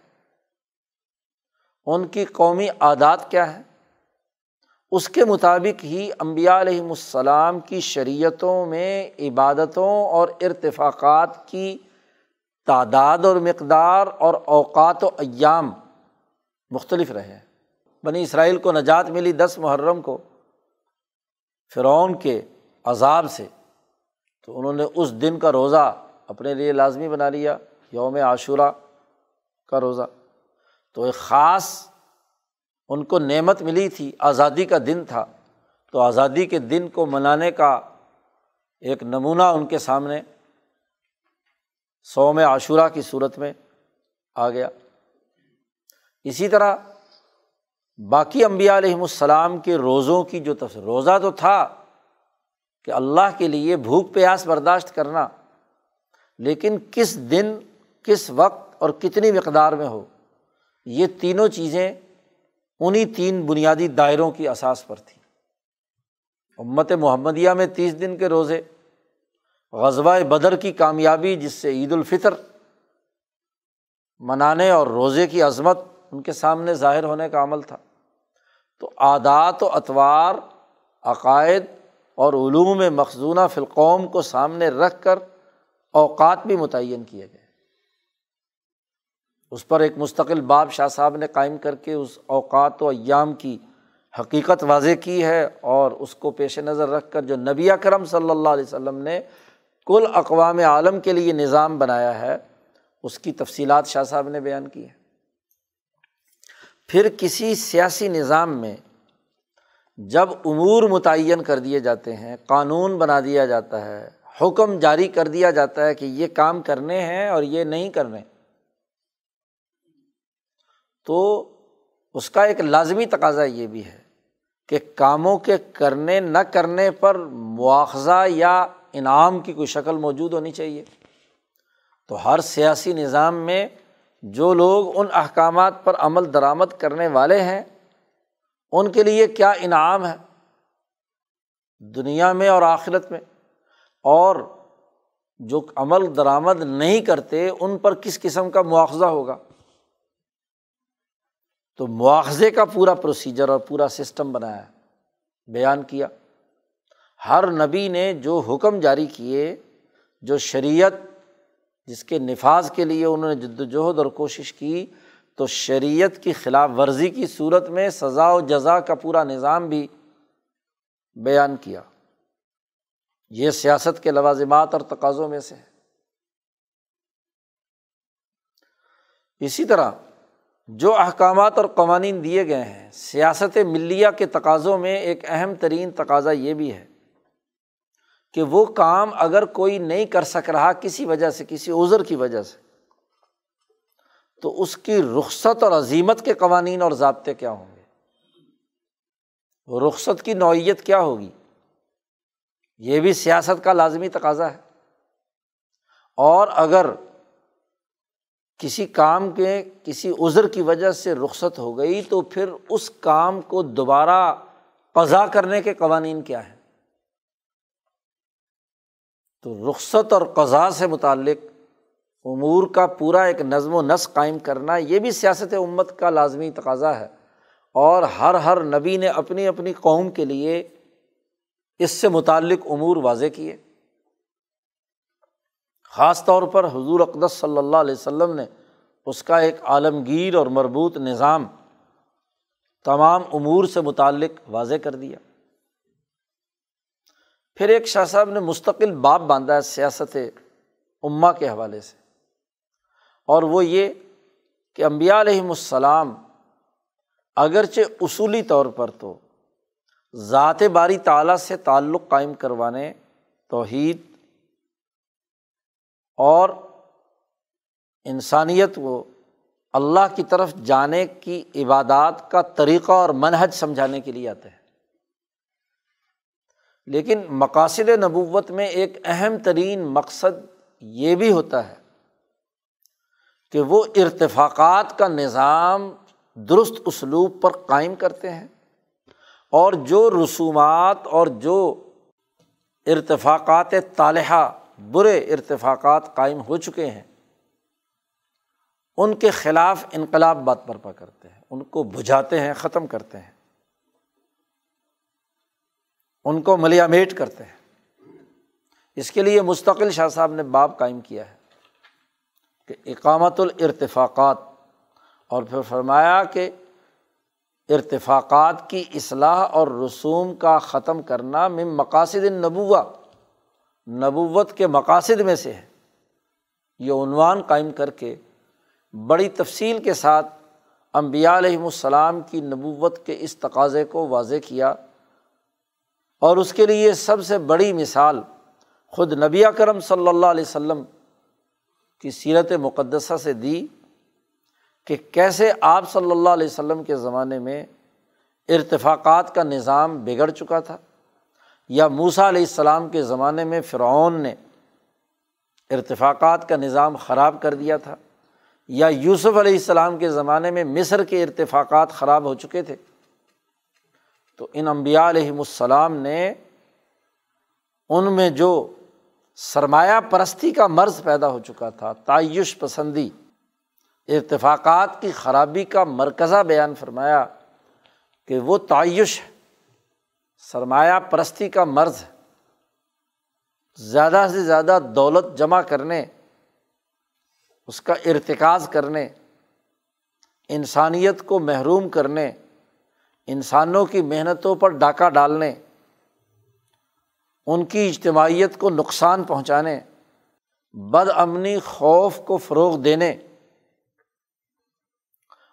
ان کی قومی عادات کیا ہے؟ اس کے مطابق ہی امبیا علیہم السلام کی شریعتوں میں عبادتوں اور ارتفاقات کی تعداد اور مقدار اور اوقات و ایام مختلف رہے ہیں۔ بنی اسرائیل کو نجات ملی دس محرم کو، فرعون کے عذاب سے، تو انہوں نے اس دن کا روزہ اپنے لیے لازمی بنا لیا، یوم عاشورہ کا روزہ۔ تو ایک خاص ان کو نعمت ملی تھی، آزادی کا دن تھا۔ تو آزادی کے دن کو منانے کا ایک نمونہ ان کے سامنے سوم عاشورہ کی صورت میں آ گیا۔ اسی طرح باقی امبیا علیہم السلام کے روزوں کی جو تصویر روزہ تو تھا کہ اللہ کے لیے بھوک پیاس برداشت کرنا لیکن کس دن، کس وقت اور کتنی مقدار میں ہو، یہ تینوں چیزیں انہیں تین بنیادی دائروں کی اساس پر تھیں۔ امت محمدیہ میں تیس دن کے روزے غزبۂ بدر کی کامیابی جس سے عید الفطر منانے اور روزے کی عظمت ان کے سامنے ظاہر ہونے کا عمل تھا۔ تو عادات و اطوار عقائد اور علوم مخصونہ فلقوم کو سامنے رکھ کر اوقات بھی متعین کیے گئے۔ اس پر ایک مستقل باب شاہ صاحب نے قائم کر کے اس اوقات و ایام کی حقیقت واضح کی ہے اور اس کو پیش نظر رکھ کر جو نبی کرم صلی اللہ علیہ وسلم نے کل اقوام عالم کے لیے نظام بنایا ہے، اس کی تفصیلات شاہ صاحب نے بیان کی ہے پھر کسی سیاسی نظام میں جب امور متعین کر دیے جاتے ہیں، قانون بنا دیا جاتا ہے حکم جاری کر دیا جاتا ہے کہ یہ کام کرنے ہیں اور یہ نہیں کرنے۔ تو اس کا ایک لازمی تقاضا یہ بھی ہے کہ کاموں کے کرنے، نہ کرنے پر مواخذہ یا انعام کی کوئی شکل موجود ہونی چاہیے۔ تو ہر سیاسی نظام میں جو لوگ ان احکامات پر عمل درآمد کرنے والے ہیں، ان کے لیے کیا انعام ہے؟ دنیا میں اور آخرت میں۔ اور جو عمل درآمد نہیں کرتے ان پر کس قسم کا مواخذہ ہوگا؟ تو مواخذے کا پورا پروسیجر اور پورا سسٹم بنایا، بیان کیا۔ ہر نبی نے جو حکم جاری کیے، جو شریعت جس کے نفاذ کے لیے انہوں نے جد وجہد اور کوشش کی، تو شریعت کی خلاف ورزی کی صورت میں سزا و جزا کا پورا نظام بھی بیان کیا۔ یہ سیاست کے لوازمات اور تقاضوں میں سے اسی طرح جو احکامات اور قوانین دیے گئے ہیں، سیاست ملیہ کے تقاضوں میں ایک اہم ترین تقاضا یہ بھی ہے کہ وہ کام اگر کوئی نہیں کر سک رہا کسی وجہ سے، کسی عذر کی وجہ سے، تو اس کی رخصت اور عظیمت کے قوانین اور ضابطے کیا ہوں گے؟ رخصت کی نوعیت کیا ہوگی؟ یہ بھی سیاست کا لازمی تقاضا ہے۔ اور اگر کسی کام کے کسی عذر کی وجہ سے رخصت ہو گئی تو پھر اس کام کو دوبارہ قضا کرنے کے قوانین کیا ہیں؟ تو رخصت اور قضا سے متعلق امور کا پورا ایک نظم و نسق قائم کرنا یہ بھی سیاست امت کا لازمی تقاضا ہے۔ اور ہر ہر نبی نے اپنی اپنی قوم کے لیے اس سے متعلق امور واضح کیے۔ خاص طور پر حضور اقدس صلی اللہ علیہ وسلم نے اس کا ایک عالمگیر اور مربوط نظام تمام امور سے متعلق واضح کر دیا۔ پھر ایک شاہ صاحب نے مستقل باپ باندھا ہے سیاست اماں کے حوالے سے۔ اور وہ یہ کہ امبیا علیہم السلام اگرچہ اصولی طور پر تو ذات باری تعلیٰ سے تعلق قائم کروانے، توحید اور انسانیت کو اللہ کی طرف جانے کی عبادات کا طریقہ اور منحج سمجھانے کے لیے آتے ہیں۔ لیکن مقاصد نبوت میں ایک اہم ترین مقصد یہ بھی ہوتا ہے کہ وہ ارتفاقات کا نظام درست اسلوب پر قائم کرتے ہیں۔ اور جو رسومات اور جو ارتفاقات طالحہ برے ارتفاقات قائم ہو چکے ہیں، ان کے خلاف انقلاب بات برپا کرتے ہیں، ان کو بجھاتے ہیں، ختم کرتے ہیں، ان کو ملیامیٹ کرتے ہیں۔ اس کے لیے مستقل شاہ صاحب نے باب قائم کیا ہے کہ اقامت الرتفاقات اور پھر فرمایا کہ ارتفاقات کی اصلاح اور رسوم کا ختم کرنا میں مقاصد نبوا نبوت کے مقاصد میں سے ہے۔ یہ عنوان قائم کر کے بڑی تفصیل کے ساتھ امبیا علیہم السلام کی نبوت کے اس تقاضے کو واضح کیا۔ اور اس کے لیے سب سے بڑی مثال خود نبی کرم صلی اللہ علیہ وسلم کی سیرت مقدسہ سے دی۔ کہ کیسے آپ صلی اللہ علیہ وسلم کے زمانے میں ارتفاقات کا نظام بگڑ چکا تھا یا موسا علیہ السلام کے زمانے میں فرعون نے ارتفاقات کا نظام خراب کر دیا تھا یا یوسف علیہ السلام کے زمانے میں مصر کے ارتفاقات خراب ہو چکے تھے، تو ان امبیا علیہم السلام نے ان میں جو سرمایہ پرستی کا مرض پیدا ہو چکا تھا، تعیش پسندی ارتفاقات کی خرابی کا مرکزہ بیان فرمایا کہ وہ تعیش سرمایہ پرستی کا مرض زیادہ سے زیادہ دولت جمع کرنے، اس کا ارتکاز کرنے، انسانیت کو محروم کرنے، انسانوں کی محنتوں پر ڈاکہ ڈالنے، ان کی اجتماعیت کو نقصان پہنچانے، بد امنی خوف کو فروغ دینے۔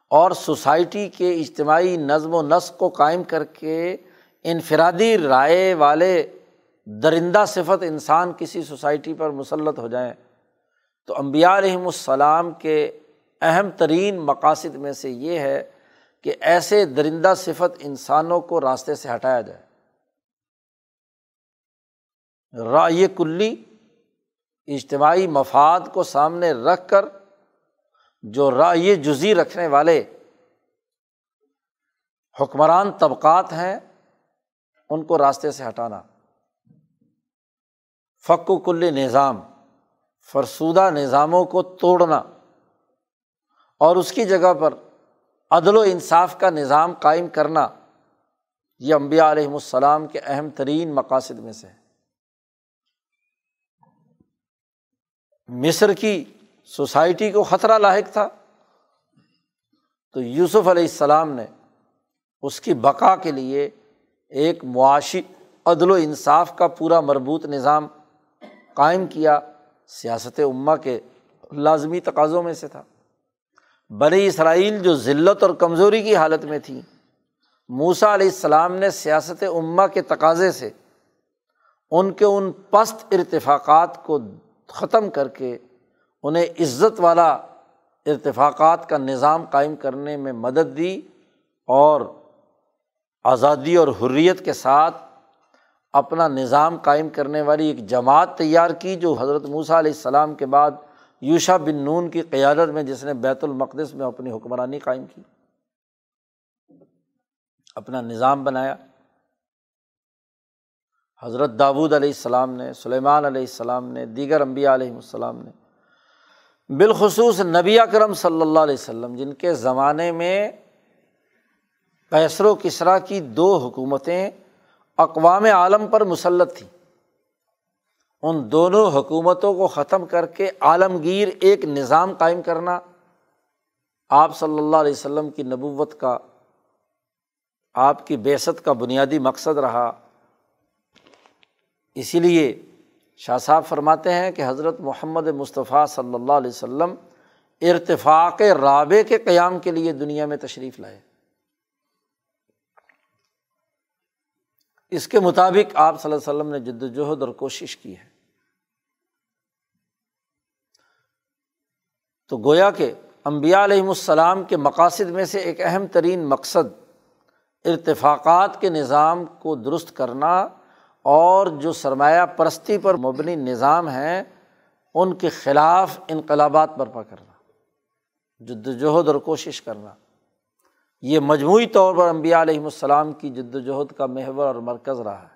اور سوسائٹی کے اجتماعی نظم و نسق کو قائم کر کے انفرادی رائے والے درندہ صفت انسان کسی سوسائٹی پر مسلط ہو جائیں۔ تو امبیا علیہم السلام کے اہم ترین مقاصد میں سے یہ ہے کہ ایسے درندہ صفت انسانوں کو راستے سے ہٹایا جائے۔ رائے کلی اجتماعی مفاد کو سامنے رکھ کر جو رائے جزی رکھنے والے حکمران طبقات ہیں، ان کو راستے سے ہٹانا۔ فک و کل نظام، فرسودہ نظاموں کو توڑنا۔ اور اس کی جگہ پر عدل و انصاف کا نظام قائم کرنا، یہ امبیا علیہم السلام کے اہم ترین مقاصد میں سے مصر کی سوسائٹی کو خطرہ لاحق تھا۔ تو یوسف علیہ السلام نے اس کی بقا کے لیے ایک معاشی عدل و انصاف کا پورا مربوط نظام قائم کیا۔ سیاست عمہ کے لازمی تقاضوں میں سے تھا۔ بنی اسرائیل جو ذلت اور کمزوری کی حالت میں تھیں موسا علیہ السلام نے سیاست عمہ کے تقاضے سے ان کے ان پست ارتفاقات کو ختم کر کے انہیں عزت والا ارتفاقات کا نظام قائم کرنے میں مدد دی اور آزادی اور حریت کے ساتھ اپنا نظام قائم کرنے والی ایک جماعت تیار کی جو حضرت موسیٰ علیہ السلام کے بعد یوشا بن نون کی قیادت میں جس نے بیت المقدس میں اپنی حکمرانی قائم کی، اپنا نظام بنایا۔ حضرت داود علیہ السلام نے، سلیمان علیہ السلام نے، دیگر انبیاء علیہ السلام نے بالخصوص نبی اکرم صلی اللہ علیہ وسلم، جن کے زمانے میں کیسر و کسرا کی دو حکومتیں اقوام عالم پر مسلط تھیں۔ ان دونوں حکومتوں کو ختم کر کے عالمگیر ایک نظام قائم کرنا آپ صلی اللہ علیہ وسلم کی نبوت کا، آپ کی بیست کا بنیادی مقصد رہا۔ اسی لیے شاہ صاحب فرماتے ہیں کہ حضرت محمد مصطفیٰ صلی اللہ علیہ وسلم ارتفاق رابع کے قیام کے لیے دنیا میں تشریف لائے۔ اس کے مطابق آپ صلی اللہ علیہ وسلم نے جد وجہد اور کوشش کی ہے۔ تو گویا کہ امبیا علیہم السلام کے مقاصد میں سے ایک اہم ترین مقصد ارتفاقات کے نظام کو درست کرنا اور جو سرمایہ پرستی پر مبنی نظام ہیں، ان کے خلاف انقلابات برپا کرنا جد وجہد اور کوشش کرنا۔ یہ مجموعی طور پر امبیا علیہم السلام کی جد وجہد کا محور اور مرکز رہا ہے۔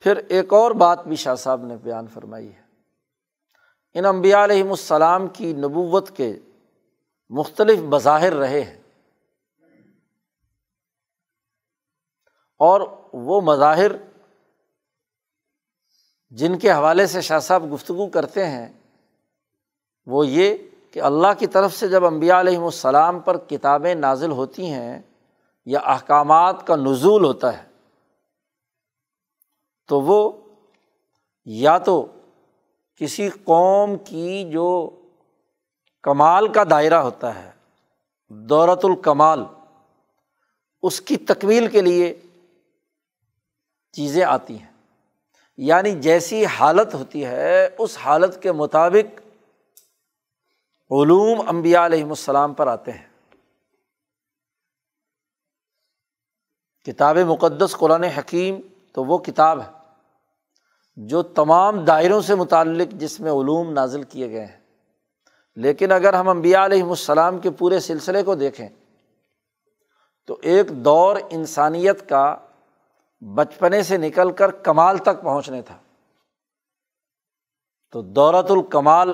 پھر ایک اور بات بھی شاہ صاحب نے بیان فرمائی ہے۔ ان امبیا علیہم السلام کی نبوت کے مختلف مظاہر رہے ہیں۔ اور وہ مظاہر جن کے حوالے سے شاہ صاحب گفتگو کرتے ہیں، وہ یہ کہ اللہ کی طرف سے جب امبیا علیہم السلام پر کتابیں نازل ہوتی ہیں یا احکامات کا نزول ہوتا ہے، تو وہ یا تو کسی قوم کی جو کمال کا دائرہ ہوتا ہے دولت الکمال، اس کی تکمیل کے لیے چیزیں آتی ہیں۔ یعنی جیسی حالت ہوتی ہے، اس حالت کے مطابق علوم امبیا علیہم السلام پر آتے ہیں۔ کتاب مقدس قرآن حکیم تو وہ کتاب ہے جو تمام دائروں سے متعلق جس میں علوم نازل کیے گئے ہیں۔ لیکن اگر ہم امبیا علیہم السلام کے پورے سلسلے کو دیکھیں، تو ایک دور انسانیت کا بچپنے سے نکل کر کمال تک پہنچنے تھا۔ تو دورت الکمال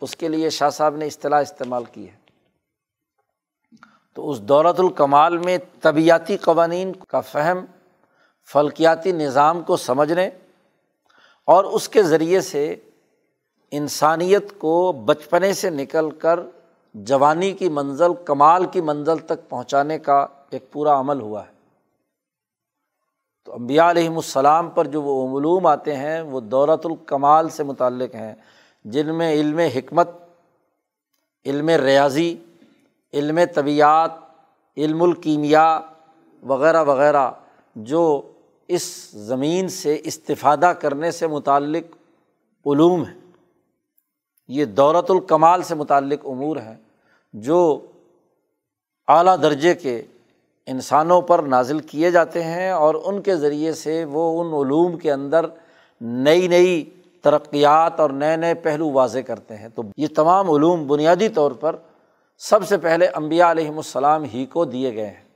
اس کے لیے شاہ صاحب نے اصطلاح استعمال کی ہے۔ تو اس دولت الکمال میں طبیعتی قوانین کا فہم، فلکیاتی نظام کو سمجھنے اور اس کے ذریعے سے انسانیت کو بچپنے سے نکل کر جوانی کی منزل، کمال کی منزل تک پہنچانے کا ایک پورا عمل ہوا ہے۔ تو امبیا علیہم السلام پر جو وہ علوم آتے ہیں، وہ دولت الکمال سے متعلق ہیں، جن میں علم حکمت، علم ریاضی، علم طبیعت، علم الکیمیا وغیرہ وغیرہ، جو اس زمین سے استفادہ کرنے سے متعلق علوم ہیں۔ یہ دولت الکمال سے متعلق امور ہیں، جو اعلیٰ درجے کے انسانوں پر نازل کیے جاتے ہیں اور ان کے ذریعے سے وہ ان علوم کے اندر نئی نئی ترقیات اور نئے نئے پہلو واضح کرتے ہیں۔ تو یہ تمام علوم بنیادی طور پر سب سے پہلے امبیا علیہم السلام ہی کو دیے گئے ہیں۔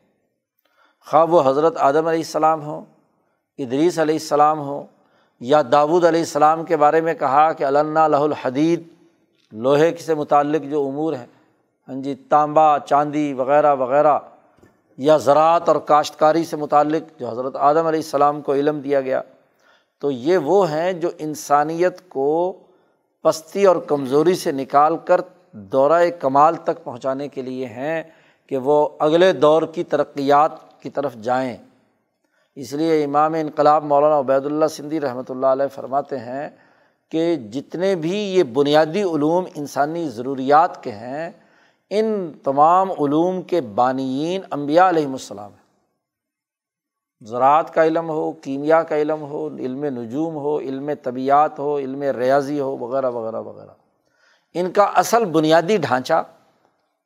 خواہ وہ حضرت آدم علیہ السلام ہوں، ادریس علیہ السلام ہوں یا داود علیہ السلام کے بارے میں کہا کہ علّہ لہ الحدید، لوہے سے متعلق جو امور ہیں ہاں جی تانبا، چاندی وغیرہ وغیرہ۔ یا زراعت اور کاشتکاری سے متعلق جو حضرت آدم علیہ السلام کو علم دیا گیا، تو یہ وہ ہیں جو انسانیت کو پستی اور کمزوری سے نکال کر دورۂ کمال تک پہنچانے کے لیے ہیں کہ وہ اگلے دور کی ترقیات کی طرف جائیں۔ اس لیے امام انقلاب مولانا عبید اللہ سندھی رحمۃ اللہ علیہ فرماتے ہیں کہ جتنے بھی یہ بنیادی علوم انسانی ضروریات کے ہیں ان تمام علوم کے بانیین امبیا علیہم السلام ہیں۔ زراعت کا علم ہو، کیمیا کا علم ہو، علم نجوم ہو، علم طبیعت ہو، علم ریاضی ہو، وغیرہ وغیرہ وغیرہ۔ ان کا اصل بنیادی ڈھانچہ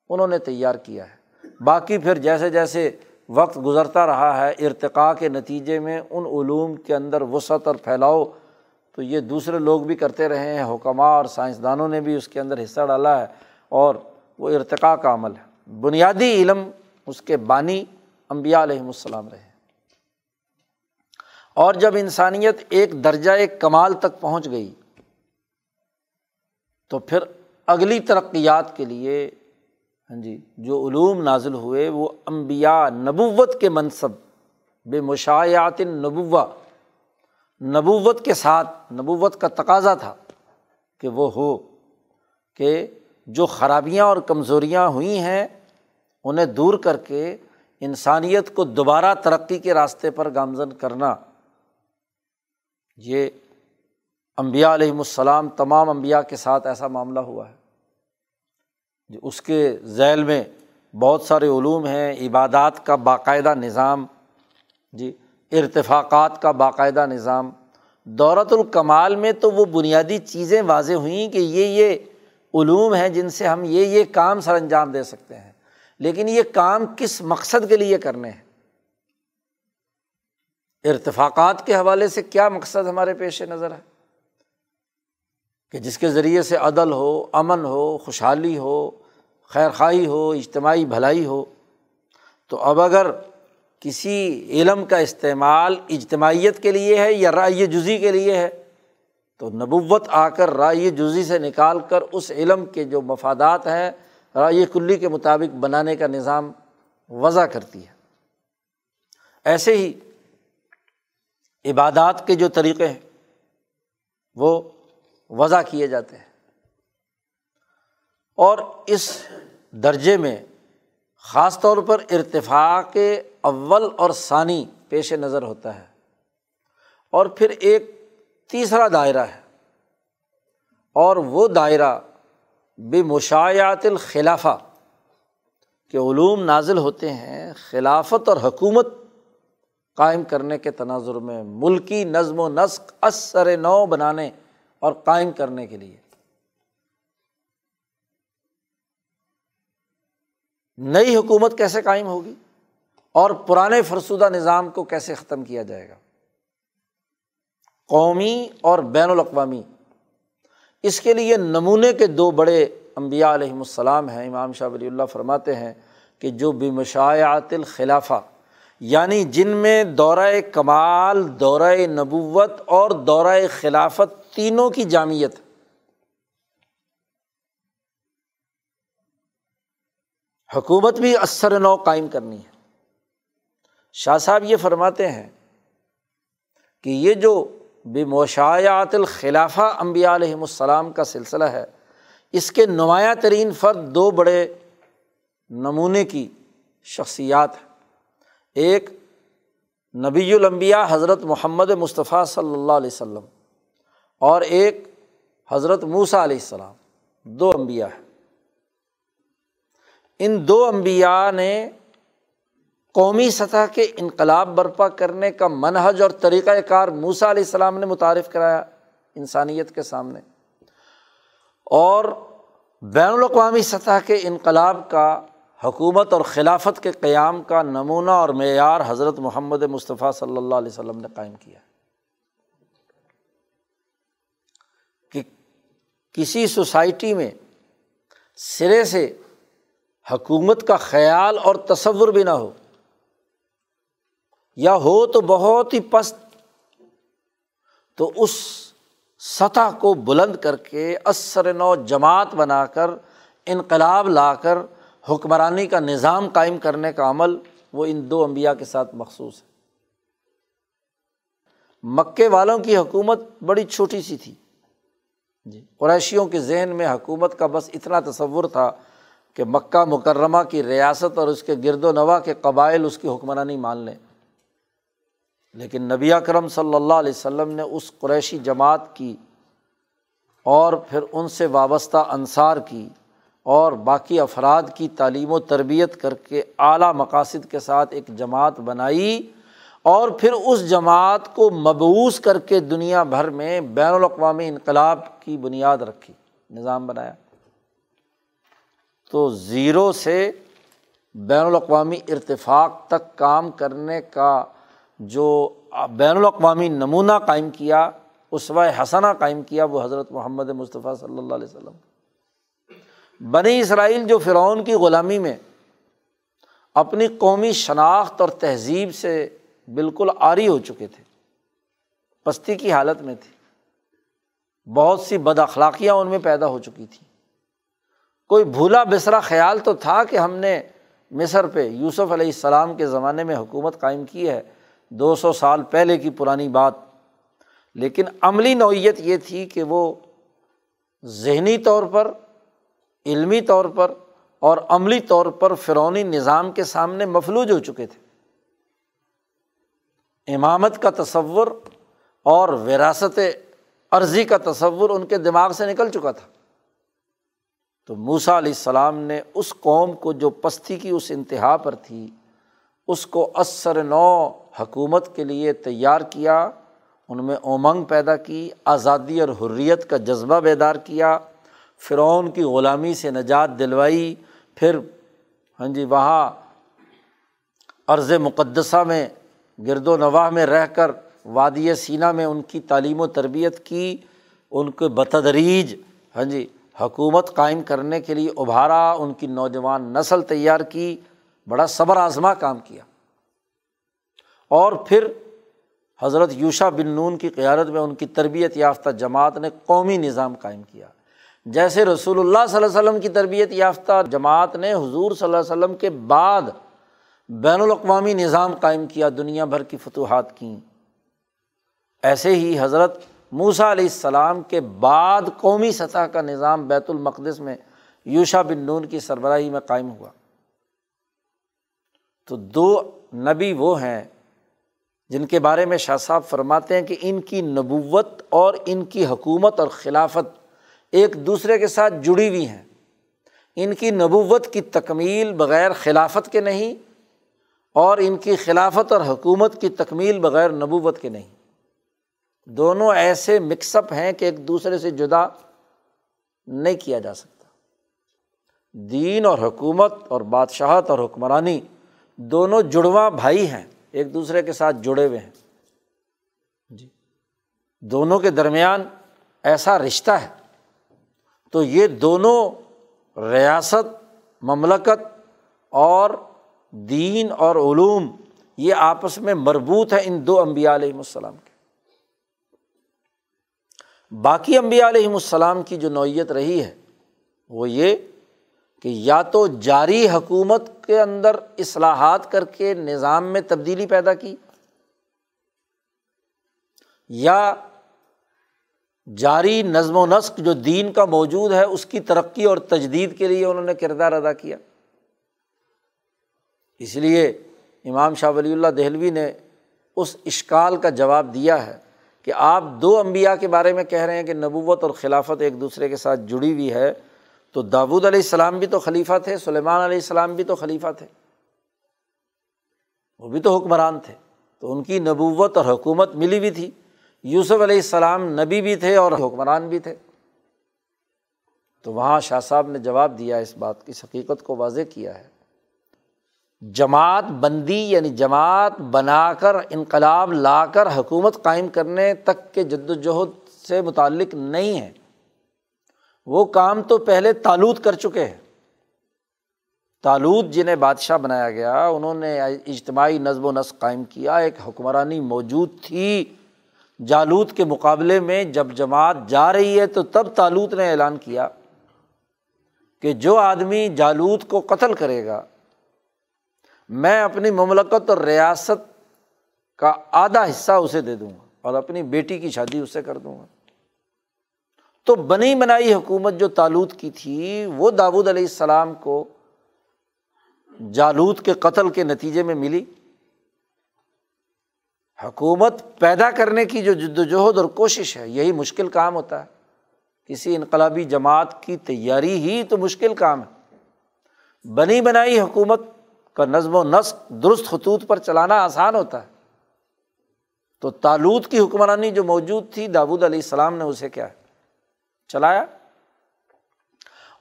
انہوں نے تیار کیا ہے۔ باقی پھر جیسے جیسے وقت گزرتا رہا ہے، ارتقاء کے نتیجے میں ان علوم کے اندر وسعت اور پھیلاؤ، تو یہ دوسرے لوگ بھی کرتے رہے ہیں۔ حکمہ اور سائنسدانوں نے بھی اس کے اندر حصہ ڈالا ہے اور وہ ارتقاء کا عمل ہے۔ بنیادی علم اس کے بانی امبیا علیہم السلام رہے۔ اور جب انسانیت ایک درجہ ایک کمال تک پہنچ گئی، تو پھر اگلی ترقیات کے لیے ہاں جی جو علوم نازل ہوئے، وہ امبیا نبوت کے منصب، بے مشایات نبوا نبوت کے ساتھ، نبوت کا تقاضا تھا کہ وہ ہو، کہ جو خرابیاں اور کمزوریاں ہوئی ہیں، انہیں دور کر کے انسانیت کو دوبارہ ترقی کے راستے پر گامزن کرنا۔ یہ امبیا علیہم السلام، تمام امبیا کے ساتھ ایسا معاملہ ہوا ہے۔ جو اس کے ذیل میں بہت سارے علوم ہیں، عبادات کا باقاعدہ نظام جی ارتفاقات کا باقاعدہ نظام۔ دورت الکمال میں تو وہ بنیادی چیزیں واضح ہوئیں کہ یہ یہ علوم ہیں جن سے ہم یہ یہ کام سر انجام دے سکتے ہیں۔ لیکن یہ کام کس مقصد کے لیے کرنے ہیں؟ ارتفاقات کے حوالے سے کیا مقصد ہمارے پیش نظر ہے؟ کہ جس کے ذریعے سے عدل ہو، امن ہو، خوشحالی ہو خیر خواہی ہو، اجتماعی بھلائی ہو۔ تو اب اگر کسی علم کا استعمال اجتماعیت کے لیے ہے یا رائے جزی کے لیے ہے تو نبوت آ کر رائے جزی سے نکال کر اس علم کے جو مفادات ہیں، رائے کلی کے مطابق بنانے کا نظام وضع کرتی ہے۔ ایسے ہی عبادات کے جو طریقے ہیں، وہ وضع کیے جاتے ہیں۔ اور اس درجے میں خاص طور پر ارتفاق اول اور ثانی پیش نظر ہوتا ہے۔ اور پھر ایک تیسرا دائرہ ہے۔ اور وہ دائرہ بے مشایات الخلافہ کے علوم نازل ہوتے ہیں خلافت اور حکومت قائم کرنے کے تناظر میں، ملکی نظم و نسق اثر نو بنانے اور قائم کرنے کے لیے۔ نئی حکومت کیسے قائم ہوگی اور پرانے فرسودہ نظام کو کیسے ختم کیا جائے گا؟ قومی اور بین الاقوامی۔ اس کے لیے نمونے کے دو بڑے امبیا علیہم السلام ہیں۔ امام شاہ ولی اللہ فرماتے ہیں کہ جو بمشایات الخلافہ یعنی جن میں دورۂ کمال، دورۂ نبوت اور دورۂ خلافت تینوں کی جامعت حکومت بھی اثر نو قائم کرنی ہے۔ شاہ صاحب یہ فرماتے ہیں کہ یہ جو بے موشایات الخلافہ امبیا علیہم السلام کا سلسلہ ہے۔ اس کے نمایاں ترین فرد دو بڑے نمونے کی شخصیات ہیں۔ ایک نبی الانبیاء حضرت محمد مصطفیٰ صلی اللہ علیہ وسلم اور ایک حضرت موسیٰ علیہ السلام، دو امبیا ہیں۔ ان دو امبیا نے قومی سطح کے انقلاب برپا کرنے کا منحج اور طریقۂ کار موسا علیہ السلام نے متعارف کرایا انسانیت کے سامنے۔ اور بین الاقوامی سطح کے انقلاب کا حکومت اور خلافت کے قیام کا نمونہ اور معیار حضرت محمد مصطفیٰ صلی اللہ علیہ وسلم نے قائم کیا۔ کہ کسی سوسائٹی میں سرے سے حکومت کا خیال اور تصور بھی نہ ہو یا ہو تو بہت ہی پست۔ تو اس سطح کو بلند کر کے اثر نو جماعت بنا کر، انقلاب لا کر، حکمرانی کا نظام قائم کرنے کا عمل وہ ان دو امبیا کے ساتھ مخصوص ہے۔ مکے والوں کی حکومت بڑی چھوٹی سی تھی۔ جی۔ قریشیوں کے ذہن میں حکومت کا بس اتنا تصور تھا کہ مکہ مکرمہ کی ریاست اور اس کے گرد و نواح کے قبائل اس کی حکمرانی مان لیں۔ لیکن نبی کرم صلی اللہ علیہ وسلم نے اس قریشی جماعت کی اور پھر ان سے وابستہ انصار کی اور باقی افراد کی تعلیم و تربیت کر کے اعلیٰ مقاصد کے ساتھ ایک جماعت بنائی اور پھر اس جماعت کو مبوس کر کے دنیا بھر میں بین الاقوامی انقلاب کی بنیاد رکھی، نظام بنایا۔ تو زیرو سے بین الاقوامی ارتفاق تک کام کرنے کا جو بین الاقوامی نمونہ قائم کیا، اسوہ حسنہ قائم کیا وہ حضرت محمد مصطفیٰ صلی اللہ علیہ وسلم۔ بنی اسرائیل جو فرعون کی غلامی میں اپنی قومی شناخت اور تہذیب سے بالکل آری ہو چکے تھے، پستی کی حالت میں تھی بہت سی بد اخلاقیاں ان میں پیدا ہو چکی تھیں۔ کوئی بھولا بسرا خیال تو تھا کہ ہم نے مصر پہ یوسف علیہ السلام کے زمانے میں حکومت قائم کی ہے دو سو سال پہلے کی پرانی بات۔ لیکن عملی نوعیت یہ تھی کہ وہ ذہنی طور پر، علمی طور پر اور عملی طور پر فرونی نظام کے سامنے مفلوج ہو چکے تھے۔ امامت کا تصور اور وراثت عرضی کا تصور ان کے دماغ سے نکل چکا تھا۔ تو موسا علیہ السلام نے اس قوم کو جو پستی کی اس انتہا پر تھی، اس کو اثر نو حکومت کے لیے تیار کیا، ان میں امنگ پیدا کی، آزادی اور حریت کا جذبہ بیدار کیا، فرعون کی غلامی سے نجات دلوائی، پھر ہاں جی وہاں عرض مقدسہ میں، گرد و نواح میں رہ کر وادی سینا میں ان کی تعلیم و تربیت کی، ان کے بتدریج ہاں جی حکومت قائم کرنے کے لیے ابھارا، ان کی نوجوان نسل تیار کی، بڑا صبر آزما کام کیا۔ اور پھر حضرت یوشا بن نون کی قیادت میں ان کی تربیت یافتہ جماعت نے قومی نظام قائم کیا۔ جیسے رسول اللہ صلی اللہ علیہ وسلم کی تربیت یافتہ جماعت نے حضور صلی اللہ علیہ وسلم کے بعد بین الاقوامی نظام قائم کیا، دنیا بھر کی فتوحات کیں۔ ایسے ہی حضرت موسا علیہ السلام کے بعد قومی سطح کا نظام بیت المقدس میں یوشا بن نون کی سربراہی میں قائم ہوا۔ تو دو نبی وہ ہیں جن کے بارے میں شاہ صاحب فرماتے ہیں کہ ان کی نبوت اور ان کی حکومت اور خلافت ایک دوسرے کے ساتھ جڑی ہوئی ہیں۔ ان کی نبوت کی تکمیل بغیر خلافت کے نہیں اور ان کی خلافت اور حکومت کی تکمیل بغیر نبوت کے نہیں۔ دونوں ایسے مکس اپ ہیں کہ ایک دوسرے سے جدا نہیں کیا جا سکتا۔ دین اور حکومت اور بادشاہت اور حکمرانی دونوں جڑواں بھائی ہیں۔ ایک دوسرے کے ساتھ جڑے ہوئے ہیں۔ جی۔ دونوں کے درمیان ایسا رشتہ ہے۔ تو یہ دونوں ریاست، مملکت اور دین اور علوم، یہ آپس میں مربوط ہے ان دو امبیا علیہم السلام کے۔ باقی امبیا علیہم السلام کی جو نوعیت رہی ہے، وہ یہ کہ یا تو جاری حکومت کے اندر اصلاحات کر کے نظام میں تبدیلی پیدا کی، یا جاری نظم و نسق جو دین کا موجود ہے، اس کی ترقی اور تجدید کے لیے انہوں نے کردار ادا کیا۔ اس لیے امام شاہ ولی اللہ دہلوی نے اس اشکال کا جواب دیا ہے کہ آپ دو امبیا کے بارے میں کہہ رہے ہیں کہ نبوت اور خلافت ایک دوسرے کے ساتھ جڑی ہوئی ہے۔ تو داود علیہ السلام بھی تو خلیفہ تھے، سلیمان علیہ السلام بھی تو خلیفہ تھے۔ وہ بھی تو حکمران تھے۔ تو ان کی نبوت اور حکومت ملی بھی تھی۔ یوسف علیہ السلام نبی بھی تھے اور حکمران بھی تھے۔ تو وہاں شاہ صاحب نے جواب دیا اس بات کی، حقیقت کو واضح کیا ہے۔ جماعت بندی یعنی جماعت بنا کر انقلاب لا کر حکومت قائم کرنے تک کے جد وجہد سے متعلق نہیں ہے۔ وہ کام تو پہلے تالود کر چکے ہیں۔ تالود جنہیں بادشاہ بنایا گیا، انہوں نے اجتماعی نظم و نسق قائم کیا، ایک حکمرانی موجود تھی۔ جالود کے مقابلے میں جب جماعت جا رہی ہے تو تب تالود نے اعلان کیا کہ جو آدمی جالود کو قتل کرے گا، میں اپنی مملکت اور ریاست کا آدھا حصہ اسے دے دوں گا اور اپنی بیٹی کی شادی اس سے کر دوں گا۔ تو بنی بنائی حکومت جو تالود کی تھی، وہ داود علیہ السلام کو جالود کے قتل کے نتیجے میں ملی۔ حکومت پیدا کرنے کی جو جد وجہد اور کوشش ہے، یہی مشکل کام ہوتا ہے۔ کسی انقلابی جماعت کی تیاری ہی تو مشکل کام ہے۔ بنی بنائی حکومت کا نظم و نسق درست خطوط پر چلانا آسان ہوتا ہے۔ تو تالود کی حکمرانی جو موجود تھی داود علیہ السلام نے اسے کیا چلایا۔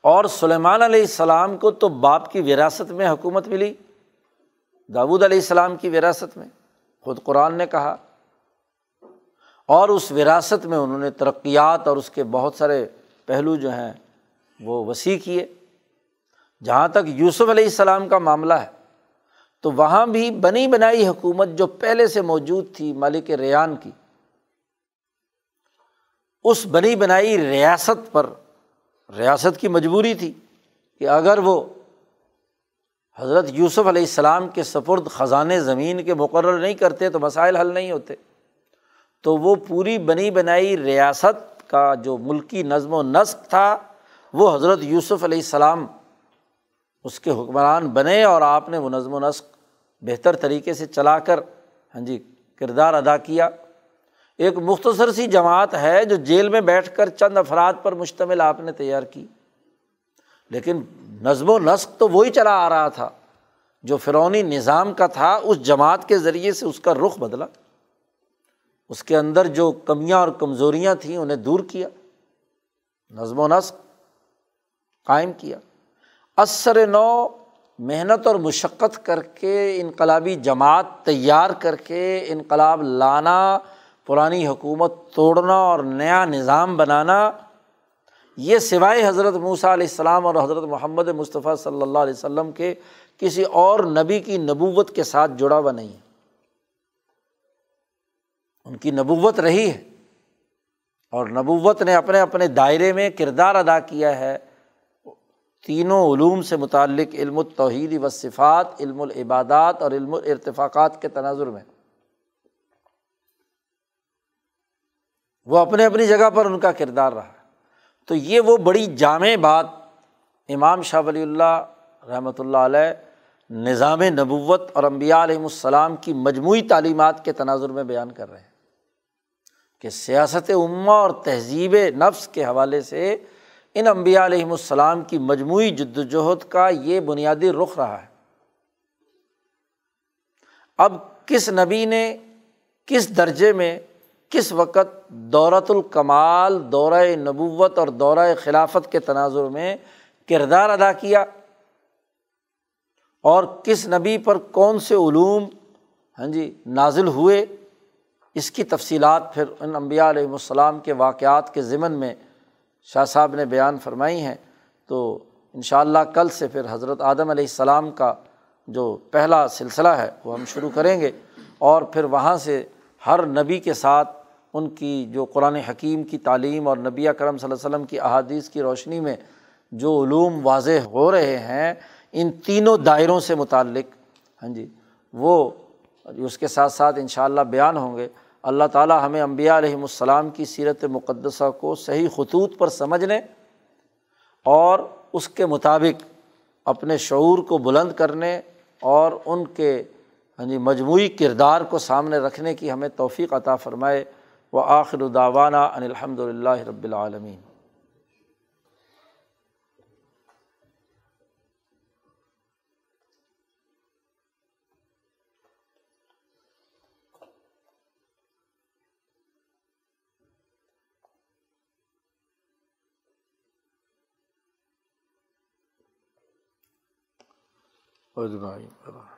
اور سلیمان علیہ السلام کو تو باپ کی وراثت میں حکومت ملی داود علیہ السلام کی وراثت میں، خود قرآن نے کہا۔ اور اس وراثت میں انہوں نے ترقیات اور اس کے بہت سارے پہلو جو ہیں وہ وسیع کیے۔ جہاں تک یوسف علیہ السلام کا معاملہ ہے، تو وہاں بھی بنی بنائی حکومت جو پہلے سے موجود تھی، مالک ریان کی اس بنی بنائی ریاست پر، ریاست کی مجبوری تھی کہ اگر وہ حضرت یوسف علیہ السلام کے سپرد خزانے زمین کے مقرر نہیں کرتے تو مسائل حل نہیں ہوتے۔ تو وہ پوری بنی بنائی ریاست کا جو ملکی نظم و نسق تھا، وہ حضرت یوسف علیہ السلام اس کے حکمران بنے اور آپ نے وہ نظم و نسق بہتر طریقے سے چلا کر ہاں جی کردار ادا کیا۔ ایک مختصر سی جماعت ہے جو جیل میں بیٹھ کر چند افراد پر مشتمل آپ نے تیار کی۔ لیکن نظم و نسق تو وہی چلا آ رہا تھا جو فرونی نظام کا تھا، اس جماعت کے ذریعے سے اس کا رخ بدلا۔ اس کے اندر جو کمیاں اور کمزوریاں تھیں، انہیں دور کیا، نظم و نسق قائم کیا۔ عصر نو، محنت اور مشقت کر کے انقلابی جماعت تیار کر کے انقلاب لانا پرانی حکومت توڑنا اور نیا نظام بنانا، یہ سوائے حضرت موسیٰ علیہ السلام اور حضرت محمد مصطفیٰ صلی اللہ علیہ وسلم کے کسی اور نبی کی نبوت کے ساتھ جڑا ہوا نہیں۔ ہے ان کی نبوت رہی ہے اور نبوت نے اپنے اپنے دائرے میں کردار ادا کیا ہے۔ تینوں علوم سے متعلق علم التوحید و صفات علم العبادات اور علم الرتفاقات کے تناظر میں۔ وہ اپنے اپنی جگہ پر ان کا کردار رہا۔ تو یہ وہ بڑی جامع بات امام شاہ ولی اللہ رحمۃ اللہ علیہ نظام نبوت اور امبیا علیہم السلام کی مجموعی تعلیمات کے تناظر میں بیان کر رہے ہیں کہ سیاست عمہ اور تہذیب نفس کے حوالے سے ان امبیا علیہم السلام کی مجموعی جد وجہد کا یہ بنیادی رخ رہا ہے۔ اب کس نبی نے کس درجے میں کس وقت دورت الکمال دورۂ نبوت اور دورۂ خلافت کے تناظر میں کردار ادا کیا؟ اور کس نبی پر کون سے علوم ہاں جی نازل ہوئے؟ اس کی تفصیلات پھر ان امبیا علیہم السلام کے واقعات کے ضمن میں شاہ صاحب نے بیان فرمائی ہیں۔ تو ان شاء اللہ کل سے پھر حضرت آدم علیہ السلام کا جو پہلا سلسلہ ہے وہ ہم شروع کریں گے اور پھر وہاں سے ہر نبی کے ساتھ ان کی جو قرآن حکیم کی تعلیم اور نبی کرم صلی اللہ علیہ وسلم کی احادیث کی روشنی میں جو علوم واضح ہو رہے ہیں، ان تینوں دائروں سے متعلق ہاں جی وہ اس کے ساتھ ساتھ ان شاء اللہ بیان ہوں گے۔ اللہ تعالیٰ ہمیں امبیا علیہم السلام کی سیرت مقدسہ کو صحیح خطوط پر سمجھنے اور اس کے مطابق اپنے شعور کو بلند کرنے اور ان کے ہاں جی مجموعی کردار کو سامنے رکھنے کی ہمیں توفیق عطا فرمائے۔ و آخر داوانہ ان الحمد للہ رب العالمین۔ اجمعین